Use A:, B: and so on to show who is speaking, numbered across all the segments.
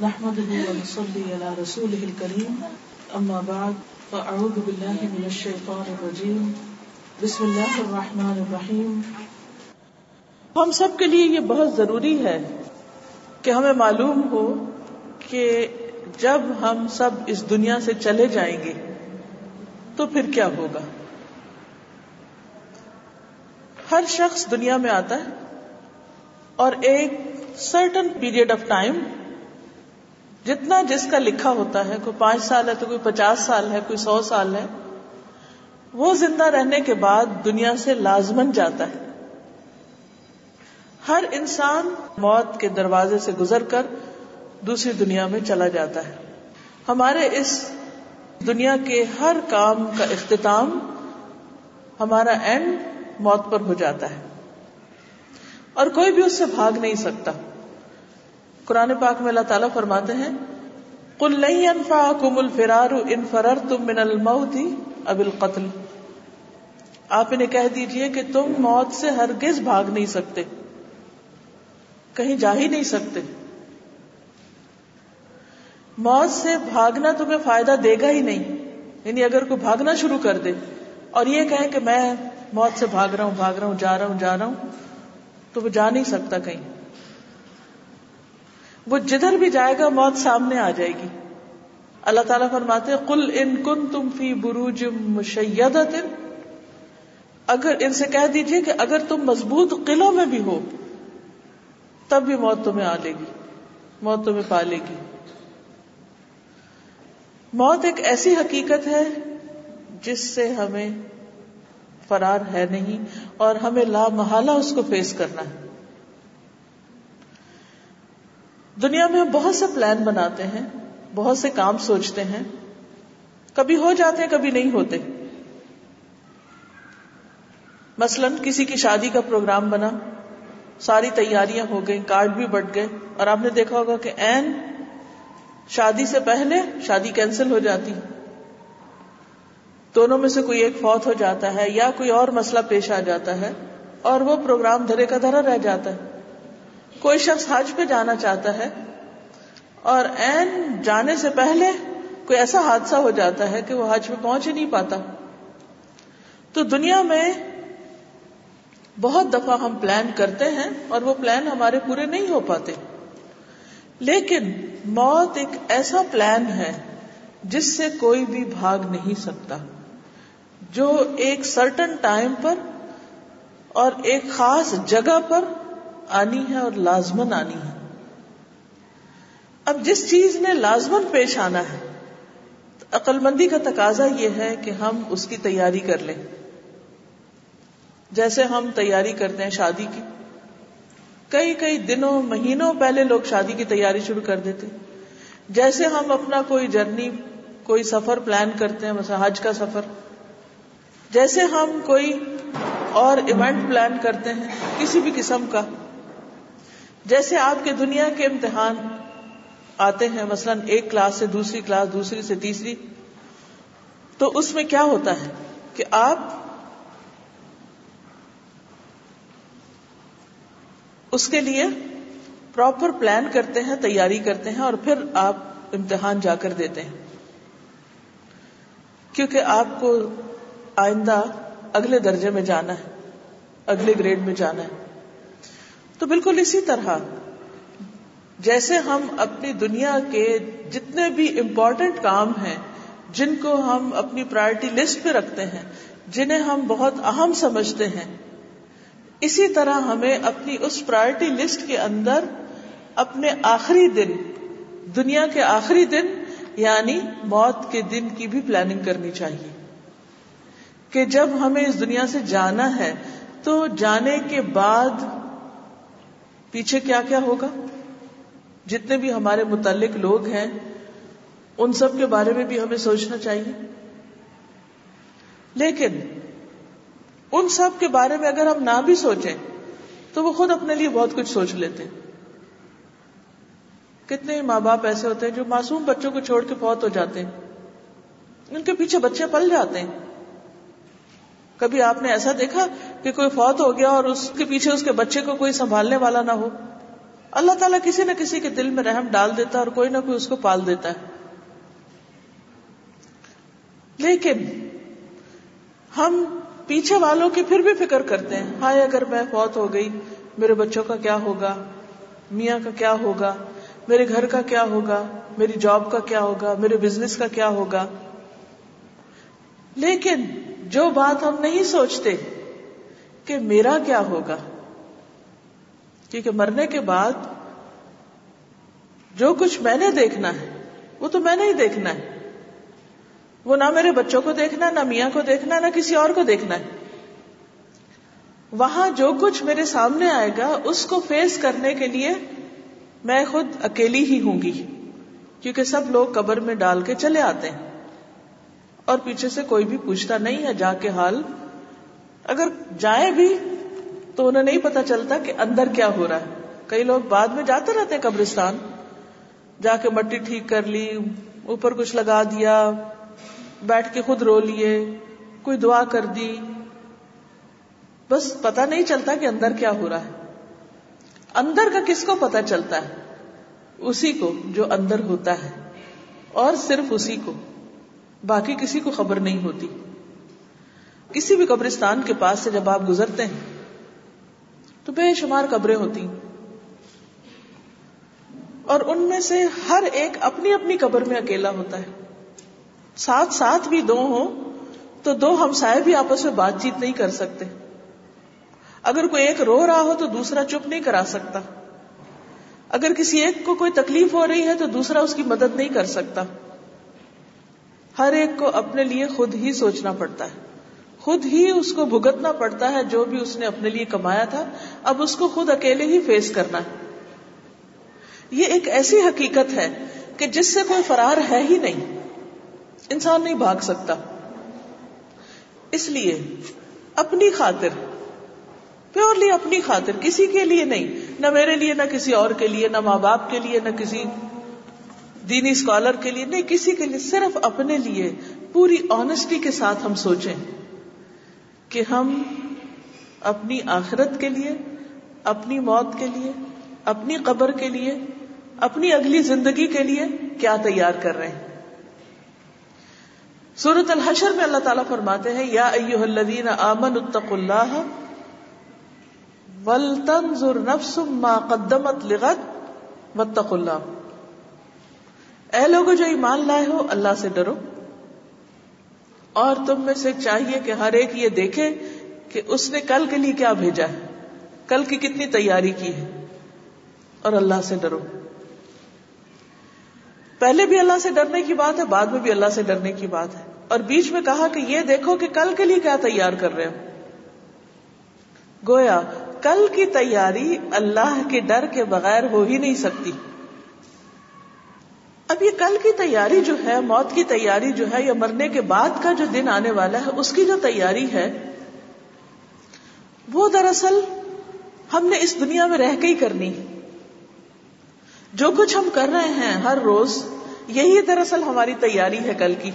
A: نحمده ونصلي على رسوله الكريم. أما بعد، فأعوذ بالله من الشيطان الرجيم. بسم الله الرحمن الرحيم.
B: ہم سب کے لیے یہ بہت ضروری ہے کہ ہمیں معلوم ہو کہ جب ہم سب اس دنیا سے چلے جائیں گے، تو پھر کیا ہوگا؟ ہر شخص دنیا میں آتا ہے اور ایک سرٹن پیریڈ آف ٹائم جتنا جس کا لکھا ہوتا ہے، کوئی پانچ سال ہے تو کوئی پچاس سال ہے، کوئی سو سال ہے، وہ زندہ رہنے کے بعد دنیا سے لازمن جاتا ہے۔ ہر انسان موت کے دروازے سے گزر کر دوسری دنیا میں چلا جاتا ہے۔ ہمارے اس دنیا کے ہر کام کا اختتام ہمارا اینڈ موت پر ہو جاتا ہے۔ اور کوئی بھی اس سے بھاگ نہیں سکتا۔ قرآن پاک میں اللہ تعالیٰ فرماتے ہیں کل نہیں انفا کم الفرار ان تم من الموت اب القتل۔ آپ انہیں کہہ دیجیے کہ تم موت سے ہرگز بھاگ نہیں سکتے۔ کہیں جا ہی نہیں سکتے۔ موت سے بھاگنا تمہیں فائدہ دے گا ہی نہیں۔ یعنی اگر کوئی بھاگنا شروع کر دے اور یہ کہے کہ میں موت سے بھاگ رہا ہوں، بھاگ رہا ہوں، جا رہا ہوں، جا رہا ہوں، تو وہ جا نہیں سکتا کہیں۔ وہ جدھر بھی جائے گا موت سامنے آ جائے گی۔ اللہ تعالیٰ فرماتے کل ان کن تم فی بروج مشید اگر ان سے کہہ دیجیے کہ اگر تم مضبوط قلعوں میں بھی ہو، تب بھی موت تمہیں آ لے گی، موت تمہیں پا لے گی۔ موت ایک ایسی حقیقت ہے جس سے ہمیں فرار ہے نہیں اور ہمیں لا محالہ اس کو فیس کرنا ہے۔ دنیا میں ہم بہت سے پلان بناتے ہیں، بہت سے کام سوچتے ہیں۔ کبھی ہو جاتے ہیں، کبھی نہیں ہوتے۔ مثلا کسی کی شادی کا پروگرام بنا، ساری تیاریاں ہو گئی کارڈ بھی بٹ گئے۔ اور آپ نے دیکھا ہوگا کہ این شادی سے پہلے شادی کینسل ہو جاتی۔ دونوں میں سے کوئی ایک فوت ہو جاتا ہے یا کوئی اور مسئلہ پیش آ جاتا ہے اور وہ پروگرام دھرے کا دھرا رہ جاتا ہے۔ کوئی شخص حج پہ جانا چاہتا ہے اور این جانے سے پہلے کوئی ایسا حادثہ ہو جاتا ہے کہ وہ حج پہ پہنچ ہی نہیں پاتا۔ تو دنیا میں بہت دفعہ ہم پلان کرتے ہیں اور وہ پلان ہمارے پورے نہیں ہو پاتے۔ لیکن موت ایک ایسا پلان ہے جس سے کوئی بھی بھاگ نہیں سکتا، جو ایک سرٹن ٹائم پر اور ایک خاص جگہ پر آنی ہے اور لازمن آنی ہے۔ اب جس چیز نے لازمن پیش آنا ہے عقل مندی کا تقاضا یہ ہے کہ ہم اس کی تیاری کر لیں۔ جیسے ہم تیاری کرتے ہیں شادی کی۔ کئی کئی دنوں، مہینوں پہلے لوگ شادی کی تیاری شروع کر دیتے۔ جیسے ہم اپنا کوئی جرنی، کوئی سفر پلان کرتے ہیں، مثلا حج کا سفر۔ جیسے ہم کوئی اور ایونٹ پلان کرتے ہیں، کسی بھی قسم کا۔ جیسے آپ کے دنیا کے امتحان آتے ہیں، مثلا ایک کلاس سے دوسری کلاس، دوسری سے تیسری، تو اس میں کیا ہوتا ہے کہ آپ اس کے لیے پراپر پلان کرتے ہیں، تیاری کرتے ہیں اور پھر آپ امتحان جا کر دیتے ہیں۔ کیونکہ آپ کو آئندہ اگلے درجے میں جانا ہے، اگلے گریڈ میں جانا ہے۔ تو بالکل اسی طرح جیسے ہم اپنی دنیا کے جتنے بھی امپورٹنٹ کام ہیں، جن کو ہم اپنی پرائرٹی لسٹ پہ رکھتے ہیں، جنہیں ہم بہت اہم سمجھتے ہیں، اسی طرح ہمیں اپنی اس پرائرٹی لسٹ کے اندر اپنے آخری دن، دنیا کے آخری دن یعنی موت کے دن کی بھی پلاننگ کرنی چاہیے۔ کہ جب ہمیں اس دنیا سے جانا ہے، تو جانے کے بعد پیچھے کیا کیا ہوگا؟ جتنے بھی ہمارے متعلق لوگ ہیں، ان سب کے بارے میں بھی ہمیں سوچنا چاہیے۔ لیکن، ان سب کے بارے میں اگر ہم نہ بھی سوچیں، تو وہ خود اپنے لیے بہت کچھ سوچ لیتے ہیں۔ کتنے ماں باپ ایسے ہوتے ہیں جو معصوم بچوں کو چھوڑ کے فوت ہو جاتے ہیں۔ ان کے پیچھے بچے پل جاتے ہیں۔ کبھی آپ نے ایسا دیکھا کہ کوئی فوت ہو گیا اور اس کے پیچھے اس کے بچے کو کوئی سنبھالنے والا نہ ہو۔ اللہ تعالیٰ کسی نہ کسی کے دل میں رحم ڈال دیتا ہے اور کوئی نہ کوئی اس کو پال دیتا ہے۔ لیکن ہم پیچھے والوں کی پھر بھی فکر کرتے ہیں، ہائے اگر میں فوت ہو گئی، میرے بچوں کا کیا ہوگا؟ میاں کا کیا ہوگا؟ میرے گھر کا کیا ہوگا؟ میری جاب کا کیا ہوگا؟ میرے بزنس کا کیا ہوگا؟ لیکن جو بات ہم نہیں سوچتے کہ میرا کیا ہوگا؟ کیونکہ مرنے کے بعد جو کچھ میں نے دیکھنا ہے، وہ تو میں نے ہی دیکھنا ہے۔ وہ نہ میرے بچوں کو دیکھنا، نہ میاں کو دیکھنا، نہ کسی اور کو دیکھنا ہے۔ وہاں جو کچھ میرے سامنے آئے گا، اس کو فیس کرنے کے لیے میں خود اکیلی ہی ہوں گی۔ کیونکہ سب لوگ قبر میں ڈال کے چلے آتے ہیں۔ اور پیچھے سے کوئی بھی پوچھتا نہیں ہے، جا کے حال اگر جائیں بھی تو انہیں نہیں پتا چلتا کہ اندر کیا ہو رہا ہے۔ کئی لوگ بعد میں جاتے رہتے ہیں قبرستان، جا کے مٹی ٹھیک کر لی، اوپر کچھ لگا دیا، بیٹھ کے خود رو لیے، کوئی دعا کر دی۔ بس پتا نہیں چلتا کہ اندر کیا ہو رہا ہے۔ اندر کا کس کو پتا چلتا ہے؟ اسی کو جو اندر ہوتا ہے، اور صرف اسی کو۔ باقی کسی کو خبر نہیں ہوتی۔ کسی بھی قبرستان کے پاس سے جب آپ گزرتے ہیں، تو بے شمار قبریں ہوتی اور ان میں سے ہر ایک اپنی اپنی قبر میں اکیلا ہوتا ہے۔ ساتھ ساتھ بھی دو ہوں تو دو ہمسائے بھی آپس میں بات چیت نہیں کر سکتے۔ اگر کوئی ایک رو رہا ہو تو دوسرا چپ نہیں کرا سکتا۔ اگر کسی ایک کو کوئی تکلیف ہو رہی ہے تو دوسرا اس کی مدد نہیں کر سکتا۔ ہر ایک کو اپنے لیے خود ہی سوچنا پڑتا ہے۔ خود ہی اس کو بھگتنا پڑتا ہے جو بھی اس نے اپنے لیے کمایا تھا، اب اس کو خود اکیلے ہی فیس کرنا ہے۔ یہ ایک ایسی حقیقت ہے کہ جس سے کوئی فرار ہے ہی نہیں۔ انسان نہیں بھاگ سکتا۔ اس لیے اپنی خاطر، پیورلی اپنی خاطر، کسی کے لیے نہیں۔ نہ میرے لیے، نہ کسی اور کے لیے، نہ ماں باپ کے لیے، نہ کسی دینی اسکالر کے لیے، نہیں، کسی کے لیے، صرف اپنے لیے پوری آنےسٹی کے ساتھ ہم سوچیں۔ کہ ہم اپنی آخرت کے لیے، اپنی موت کے لیے، اپنی قبر کے لیے، اپنی اگلی زندگی کے لیے کیا تیار کر رہے ہیں؟ سورت الحشر میں اللہ تعالیٰ فرماتے ہیں، یا ایوہ الذین آمنوا اتقوا اللہ ولتنظر نفس ما قدمت لغد واتقوا اللہ۔ اے لوگوں جو ایمان لائے ہو، اللہ سے ڈرو۔ اور تم میں سے چاہیے کہ ہر ایک یہ دیکھے کہ اس نے کل کے لیے کیا بھیجا ہے۔ کل کی کتنی تیاری کی ہے۔ اور اللہ سے ڈرو۔ پہلے بھی اللہ سے ڈرنے کی بات ہے، بعد میں بھی اللہ سے ڈرنے کی بات ہے۔ اور بیچ میں کہا کہ یہ دیکھو کہ کل کے لیے کیا تیار کر رہے ہو۔ گویا، کل کی تیاری اللہ کے ڈر کے بغیر ہو ہی نہیں سکتی۔ اب یہ کل کی تیاری جو ہے، موت کی تیاری جو ہے یا مرنے کے بعد کا جو دن آنے والا ہے، اس کی جو تیاری ہے، وہ دراصل ہم نے اس دنیا میں رہ کے ہی کرنی جو کچھ ہم کر رہے ہیں ہر روز، یہی دراصل ہماری تیاری ہے کل کی۔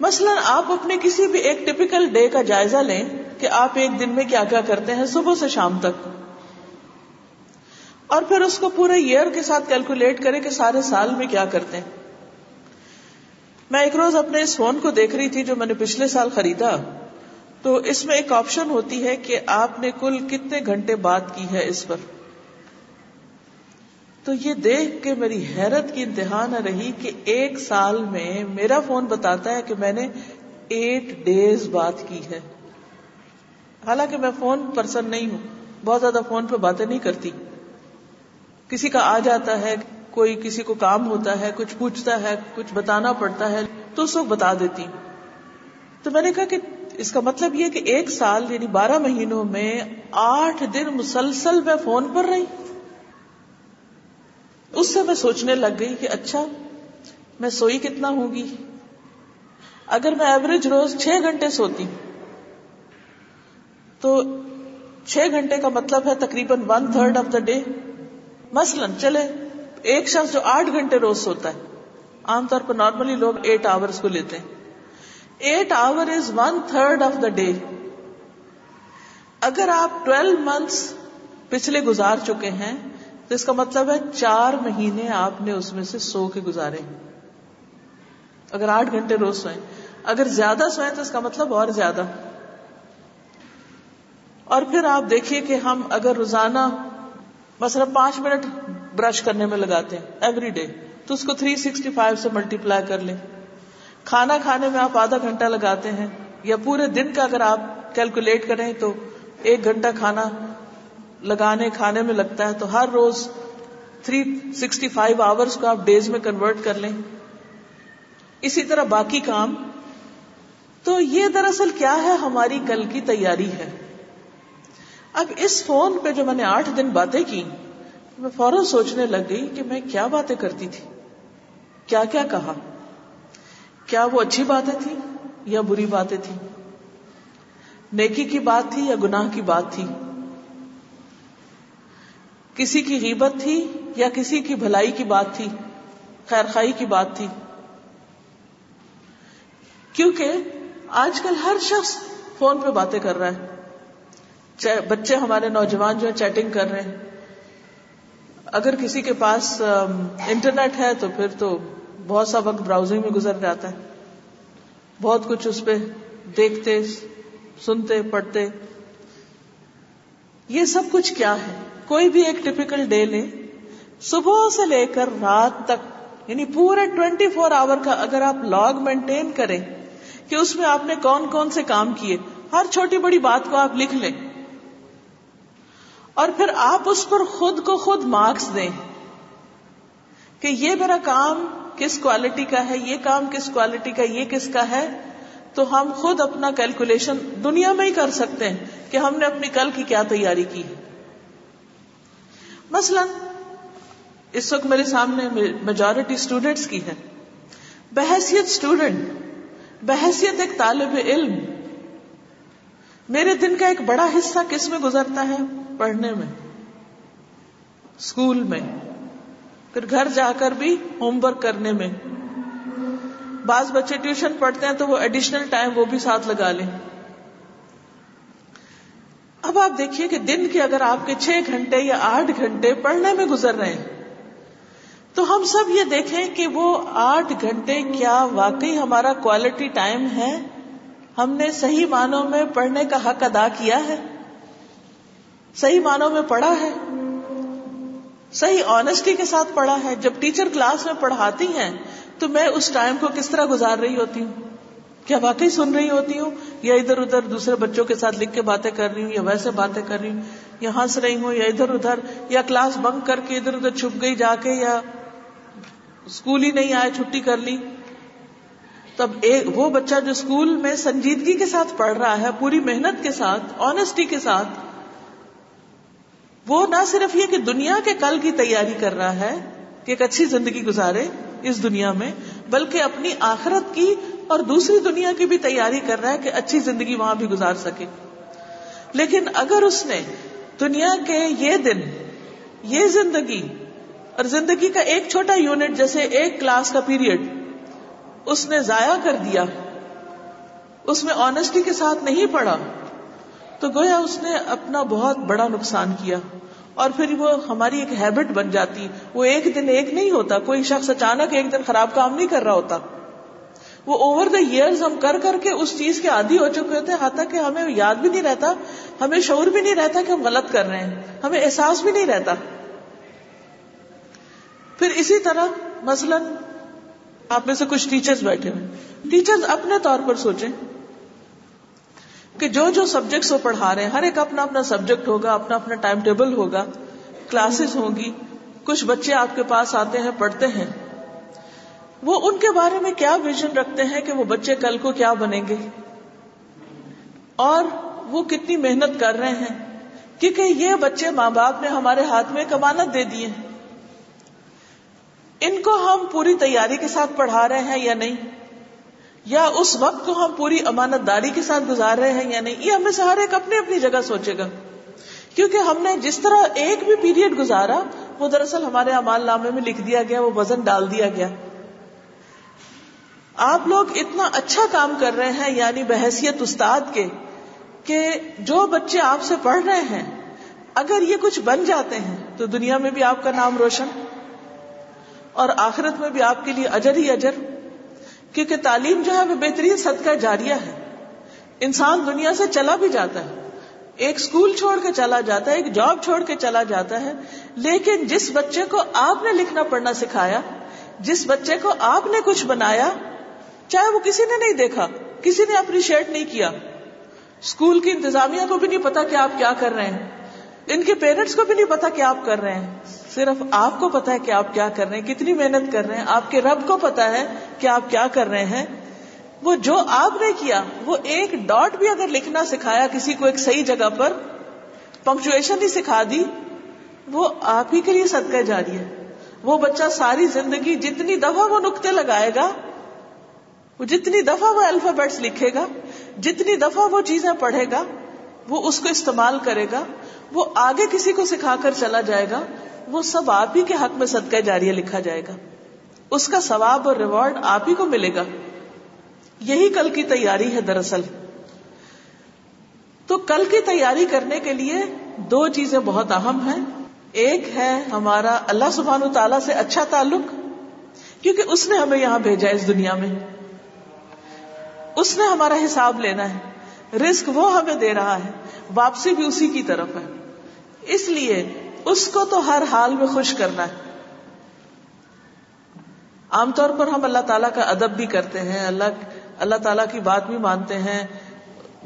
B: مثلا آپ اپنے کسی بھی ایک ٹپیکل ڈے کا جائزہ لیں کہ آپ ایک دن میں کیا کیا کرتے ہیں، صبح سے شام تک۔ اور پھر اس کو پورے ایئر کے ساتھ کیلکولیٹ کریں کہ سارے سال میں کیا کرتے ہیں۔ میں ایک روز اپنے اس فون کو دیکھ رہی تھی جو میں نے پچھلے سال خریدا۔ تو اس میں ایک آپشن ہوتی ہے کہ آپ نے کل کتنے گھنٹے بات کی ہے اس پر۔ تو یہ دیکھ کے میری حیرت کی انتہا نہ رہی کہ ایک سال میں میرا فون بتاتا ہے کہ میں نے ایٹ ڈیز بات کی ہے۔ حالانکہ میں فون پرسن نہیں ہوں۔ بہت زیادہ فون پہ باتیں نہیں کرتی۔ کسی کا آ جاتا ہے، کوئی کسی کو کام ہوتا ہے، کچھ پوچھتا ہے، کچھ بتانا پڑتا ہے، تو اس وقت بتا دیتی تو میں نے کہا کہ اس کا مطلب یہ کہ ایک سال یعنی بارہ مہینوں میں آٹھ دن مسلسل میں فون پر رہی۔ اس سے میں سوچنے لگ گئی کہ اچھا میں سوئی کتنا ہوں گی؟ اگر میں ایوریج روز چھ گھنٹے سوتی، تو چھ گھنٹے کا مطلب ہے تقریباً one third of the day مثلاً چلے، ایک شخص جو آٹھ گھنٹے روز سوتا ہے، عام طور پر نارملی لوگ ایٹ آور کو لیتے ہیں۔ Eight hour is one third of the day. اگر آپ ٹویلو منتھس پچھلے گزار چکے ہیں، تو اس کا مطلب ہے چار مہینے آپ نے اس میں سے سو کے گزارے اگر آٹھ گھنٹے روز سوئیں، اگر زیادہ سوئیں تو اس کا مطلب اور زیادہ۔ اور پھر آپ دیکھیے کہ ہم اگر روزانہ مثلا پانچ منٹ برش کرنے میں لگاتے ہیں ایوری ڈے تو اس کو تھری سکسٹی فائیو سے ملٹی پلائی کر لیں۔ کھانا کھانے میں آپ آدھا گھنٹہ لگاتے ہیں، یا پورے دن کا اگر آپ کیلکولیٹ کریں تو ایک گھنٹہ کھانا لگانے، کھانے میں لگتا ہے، تو ہر روز تھری سکسٹی فائیو آورس کو آپ ڈیز میں کنورٹ کر لیں۔ اسی طرح باقی کام۔ تو یہ دراصل کیا ہے؟ ہماری کل کی تیاری ہے۔ اب اس فون پہ جو میں نے آٹھ دن باتیں کی، میں فوراً سوچنے لگ گئی کہ میں کیا باتیں کرتی تھی۔ کیا کیا کہا؟ کیا وہ اچھی باتیں تھی یا بری باتیں تھی نیکی کی بات تھی یا گناہ کی بات تھی؟ کسی کی غیبت تھی یا کسی کی بھلائی کی بات تھی؟ خیر خائی کی بات تھی؟ کیونکہ آج کل ہر شخص فون پہ باتیں کر رہا ہے۔ بچے ہمارے نوجوان جو ہے چیٹنگ کر رہے ہیں۔ اگر کسی کے پاس انٹرنیٹ ہے تو پھر تو بہت سا وقت براؤزنگ میں گزر جاتا ہے۔ بہت کچھ اس پہ دیکھتے، سنتے، پڑھتے۔ یہ سب کچھ کیا ہے؟ کوئی بھی ایک ٹپیکل ڈے لے، صبح سے لے کر رات تک یعنی پورے ٹوینٹی فور آور کا اگر آپ لاگ مینٹین کریں کہ اس میں آپ نے کون کون سے کام کیے، ہر چھوٹی بڑی بات کو آپ لکھ لیں۔ اور پھر آپ اس پر خود کو خود مارکس دیں کہ یہ میرا کام کس کوالٹی کا ہے، یہ کام کس کوالٹی کا، یہ کس کا ہے، تو ہم خود اپنا کیلکولیشن دنیا میں ہی کر سکتے ہیں کہ ہم نے اپنی کل کی کیا تیاری کی مثلا، اس وقت میرے سامنے میجورٹی اسٹوڈینٹس کی ہے۔ بحثیت اسٹوڈینٹ بحثیت ایک طالب علم میرے دن کا ایک بڑا حصہ کس میں گزرتا ہے پڑھنے میں؟ اسکول میں۔ پھر گھر جا کر بھی ہوم ورک کرنے میں۔ بعض بچے ٹیوشن پڑھتے ہیں تو وہ ایڈیشنل ٹائم وہ بھی ساتھ لگا لیں۔ اب آپ دیکھیے کہ دن کے اگر آپ کے چھ گھنٹے یا آٹھ گھنٹے پڑھنے میں گزر رہے ہیں، تو ہم سب یہ دیکھیں کہ وہ آٹھ گھنٹے کیا واقعی ہمارا کوالٹی ٹائم ہے؟ ہم نے صحیح معنوں میں پڑھنے کا حق ادا کیا ہے۔ صحیح معنوں میں پڑھا ہے۔ صحیح آنےسٹی کے ساتھ پڑھا ہے۔ جب ٹیچر کلاس میں پڑھاتی ہیں تو میں اس ٹائم کو کس طرح گزار رہی ہوتی ہوں؟ کیا واقعی سن رہی ہوتی ہوں؟ یا ادھر ادھر دوسرے بچوں کے ساتھ لکھ کے باتیں کر رہی ہوں یا ویسے باتیں کر رہی ہوں؟ یا ہنس رہی ہوں یا ادھر ادھر؟ یا کلاس بنک کر کے ادھر ادھر چھپ گئی جا کے یا اسکول ہی نہیں آئے، چھٹی کر لی۔ تب ایک وہ بچہ جو اسکول میں سنجیدگی کے ساتھ پڑھ رہا ہے، پوری محنت کے ساتھ آنےسٹی کے ساتھ، وہ نہ صرف یہ کہ دنیا کے کل کی تیاری کر رہا ہے کہ ایک اچھی زندگی گزارے اس دنیا میں، بلکہ اپنی آخرت کی اور دوسری دنیا کی بھی تیاری کر رہا ہے کہ اچھی زندگی وہاں بھی گزار سکے۔ لیکن اگر اس نے دنیا کے یہ دن، یہ زندگی اور زندگی کا ایک چھوٹا یونٹ جیسے ایک کلاس کا پیریڈ اس نے ضائع کر دیا۔ اس میں آنےسٹی کے ساتھ نہیں پڑھا تو گویا اس نے اپنا بہت بڑا نقصان کیا۔ اور پھر وہ ہماری ایک ہیبٹ بن جاتی۔ وہ ایک دن ایک نہیں ہوتا۔ کوئی شخص اچانک ایک دن خراب کام نہیں کر رہا ہوتا۔ وہ اوور دا ایئرز ہم کر کر کے اس چیز کے عادی ہو چکے ہوتے ہیں۔ کہ ہمیں یاد بھی نہیں رہتا۔ ہمیں شعور بھی نہیں رہتا کہ ہم غلط کر رہے ہیں۔ ہمیں احساس بھی نہیں رہتا۔ پھر اسی طرح مثلا آپ میں سے کچھ ٹیچرز بیٹھے ہوئے ٹیچرز اپنے طور پر سوچیں کہ جو جو سبجیکٹس وہ پڑھا رہے ہیں، ہر ایک اپنا اپنا سبجیکٹ ہوگا، اپنا اپنا ٹائم ٹیبل ہوگا کلاسز ہوں گی، کچھ بچے آپ کے پاس آتے ہیں، پڑھتے ہیں۔ وہ ان کے بارے میں کیا ویژن رکھتے ہیں کہ وہ بچے کل کو کیا بنیں گے؟ اور وہ کتنی محنت کر رہے ہیں؟ کیونکہ یہ بچے ماں باپ نے ہمارے ہاتھ میں کمانت دے دیے ان کو ہم پوری تیاری کے ساتھ پڑھا رہے ہیں یا نہیں؟ یا اس وقت کو ہم پوری امانت داری کے ساتھ گزار رہے ہیں یا نہیں؟ یہ ہمیں سے ہر ایک اپنی اپنی جگہ سوچے گا۔ کیونکہ ہم نے جس طرح ایک بھی پیریڈ گزارا، وہ دراصل ہمارے امال نامے میں لکھ دیا گیا، وہ وزن ڈال دیا گیا۔ آپ لوگ اتنا اچھا کام کر رہے ہیں یعنی بحثیت استاد کے، کہ جو بچے آپ سے پڑھ رہے ہیں، اگر یہ کچھ بن جاتے ہیں، تو دنیا میں بھی آپ کا نام روشن۔ اور آخرت میں بھی آپ کے لیے اجر ہی اجر۔ کیونکہ تعلیم جو ہے وہ بہترین صدقہ جاریہ ہے۔ انسان دنیا سے چلا بھی جاتا ہے۔ ایک اسکول چھوڑ کے چلا جاتا ہے، ایک جاب چھوڑ کے چلا جاتا ہے۔ لیکن جس بچے کو آپ نے لکھنا پڑھنا سکھایا، جس بچے کو آپ نے کچھ بنایا، چاہے وہ کسی نے نہیں دیکھا، کسی نے اپریشیٹ نہیں کیا۔ اسکول کی انتظامیہ کو بھی نہیں پتا کہ آپ کیا کر رہے ہیں۔ ان کے پیرنٹس کو بھی نہیں پتا کہ آپ کر رہے ہیں۔ صرف آپ کو پتا ہے کہ آپ کیا کر رہے ہیں، کتنی محنت کر رہے ہیں۔ آپ کے رب کو پتا ہے کہ آپ کیا کر رہے ہیں۔ وہ جو آپ نے کیا، وہ ایک ڈاٹ بھی اگر لکھنا سکھایا کسی کو ایک صحیح جگہ پر پنکچویشن ہی سکھا دی، وہ آپ ہی کے لیے صدقہ جاری ہے۔ وہ بچہ ساری زندگی جتنی دفعہ وہ نقطے لگائے گا، وہ جتنی دفعہ وہ الفابیٹس لکھے گا، جتنی دفعہ وہ چیزیں پڑھے گا وہ اس کو استعمال کرے گا، وہ آگے کسی کو سکھا کر چلا جائے گا، وہ سب آپ ہی کے حق میں صدقہ جاریہ لکھا جائے گا۔ اس کا ثواب اور ریوارڈ آپ ہی کو ملے گا۔ یہی کل کی تیاری ہے دراصل۔ تو کل کی تیاری کرنے کے لیے دو چیزیں بہت اہم ہیں۔ ایک ہے ہمارا اللہ سبحان تعالی سے اچھا تعلق، کیونکہ اس نے ہمیں یہاں بھیجا اس دنیا میں۔ اس نے ہمارا حساب لینا ہے۔ رسک وہ ہمیں دے رہا ہے، واپسی بھی اسی کی طرف ہے۔ اس لیے اس کو تو ہر حال میں خوش کرنا ہے۔ عام طور پر ہم اللہ تعالیٰ کا ادب بھی کرتے ہیں، اللہ اللہ تعالیٰ کی بات بھی مانتے ہیں،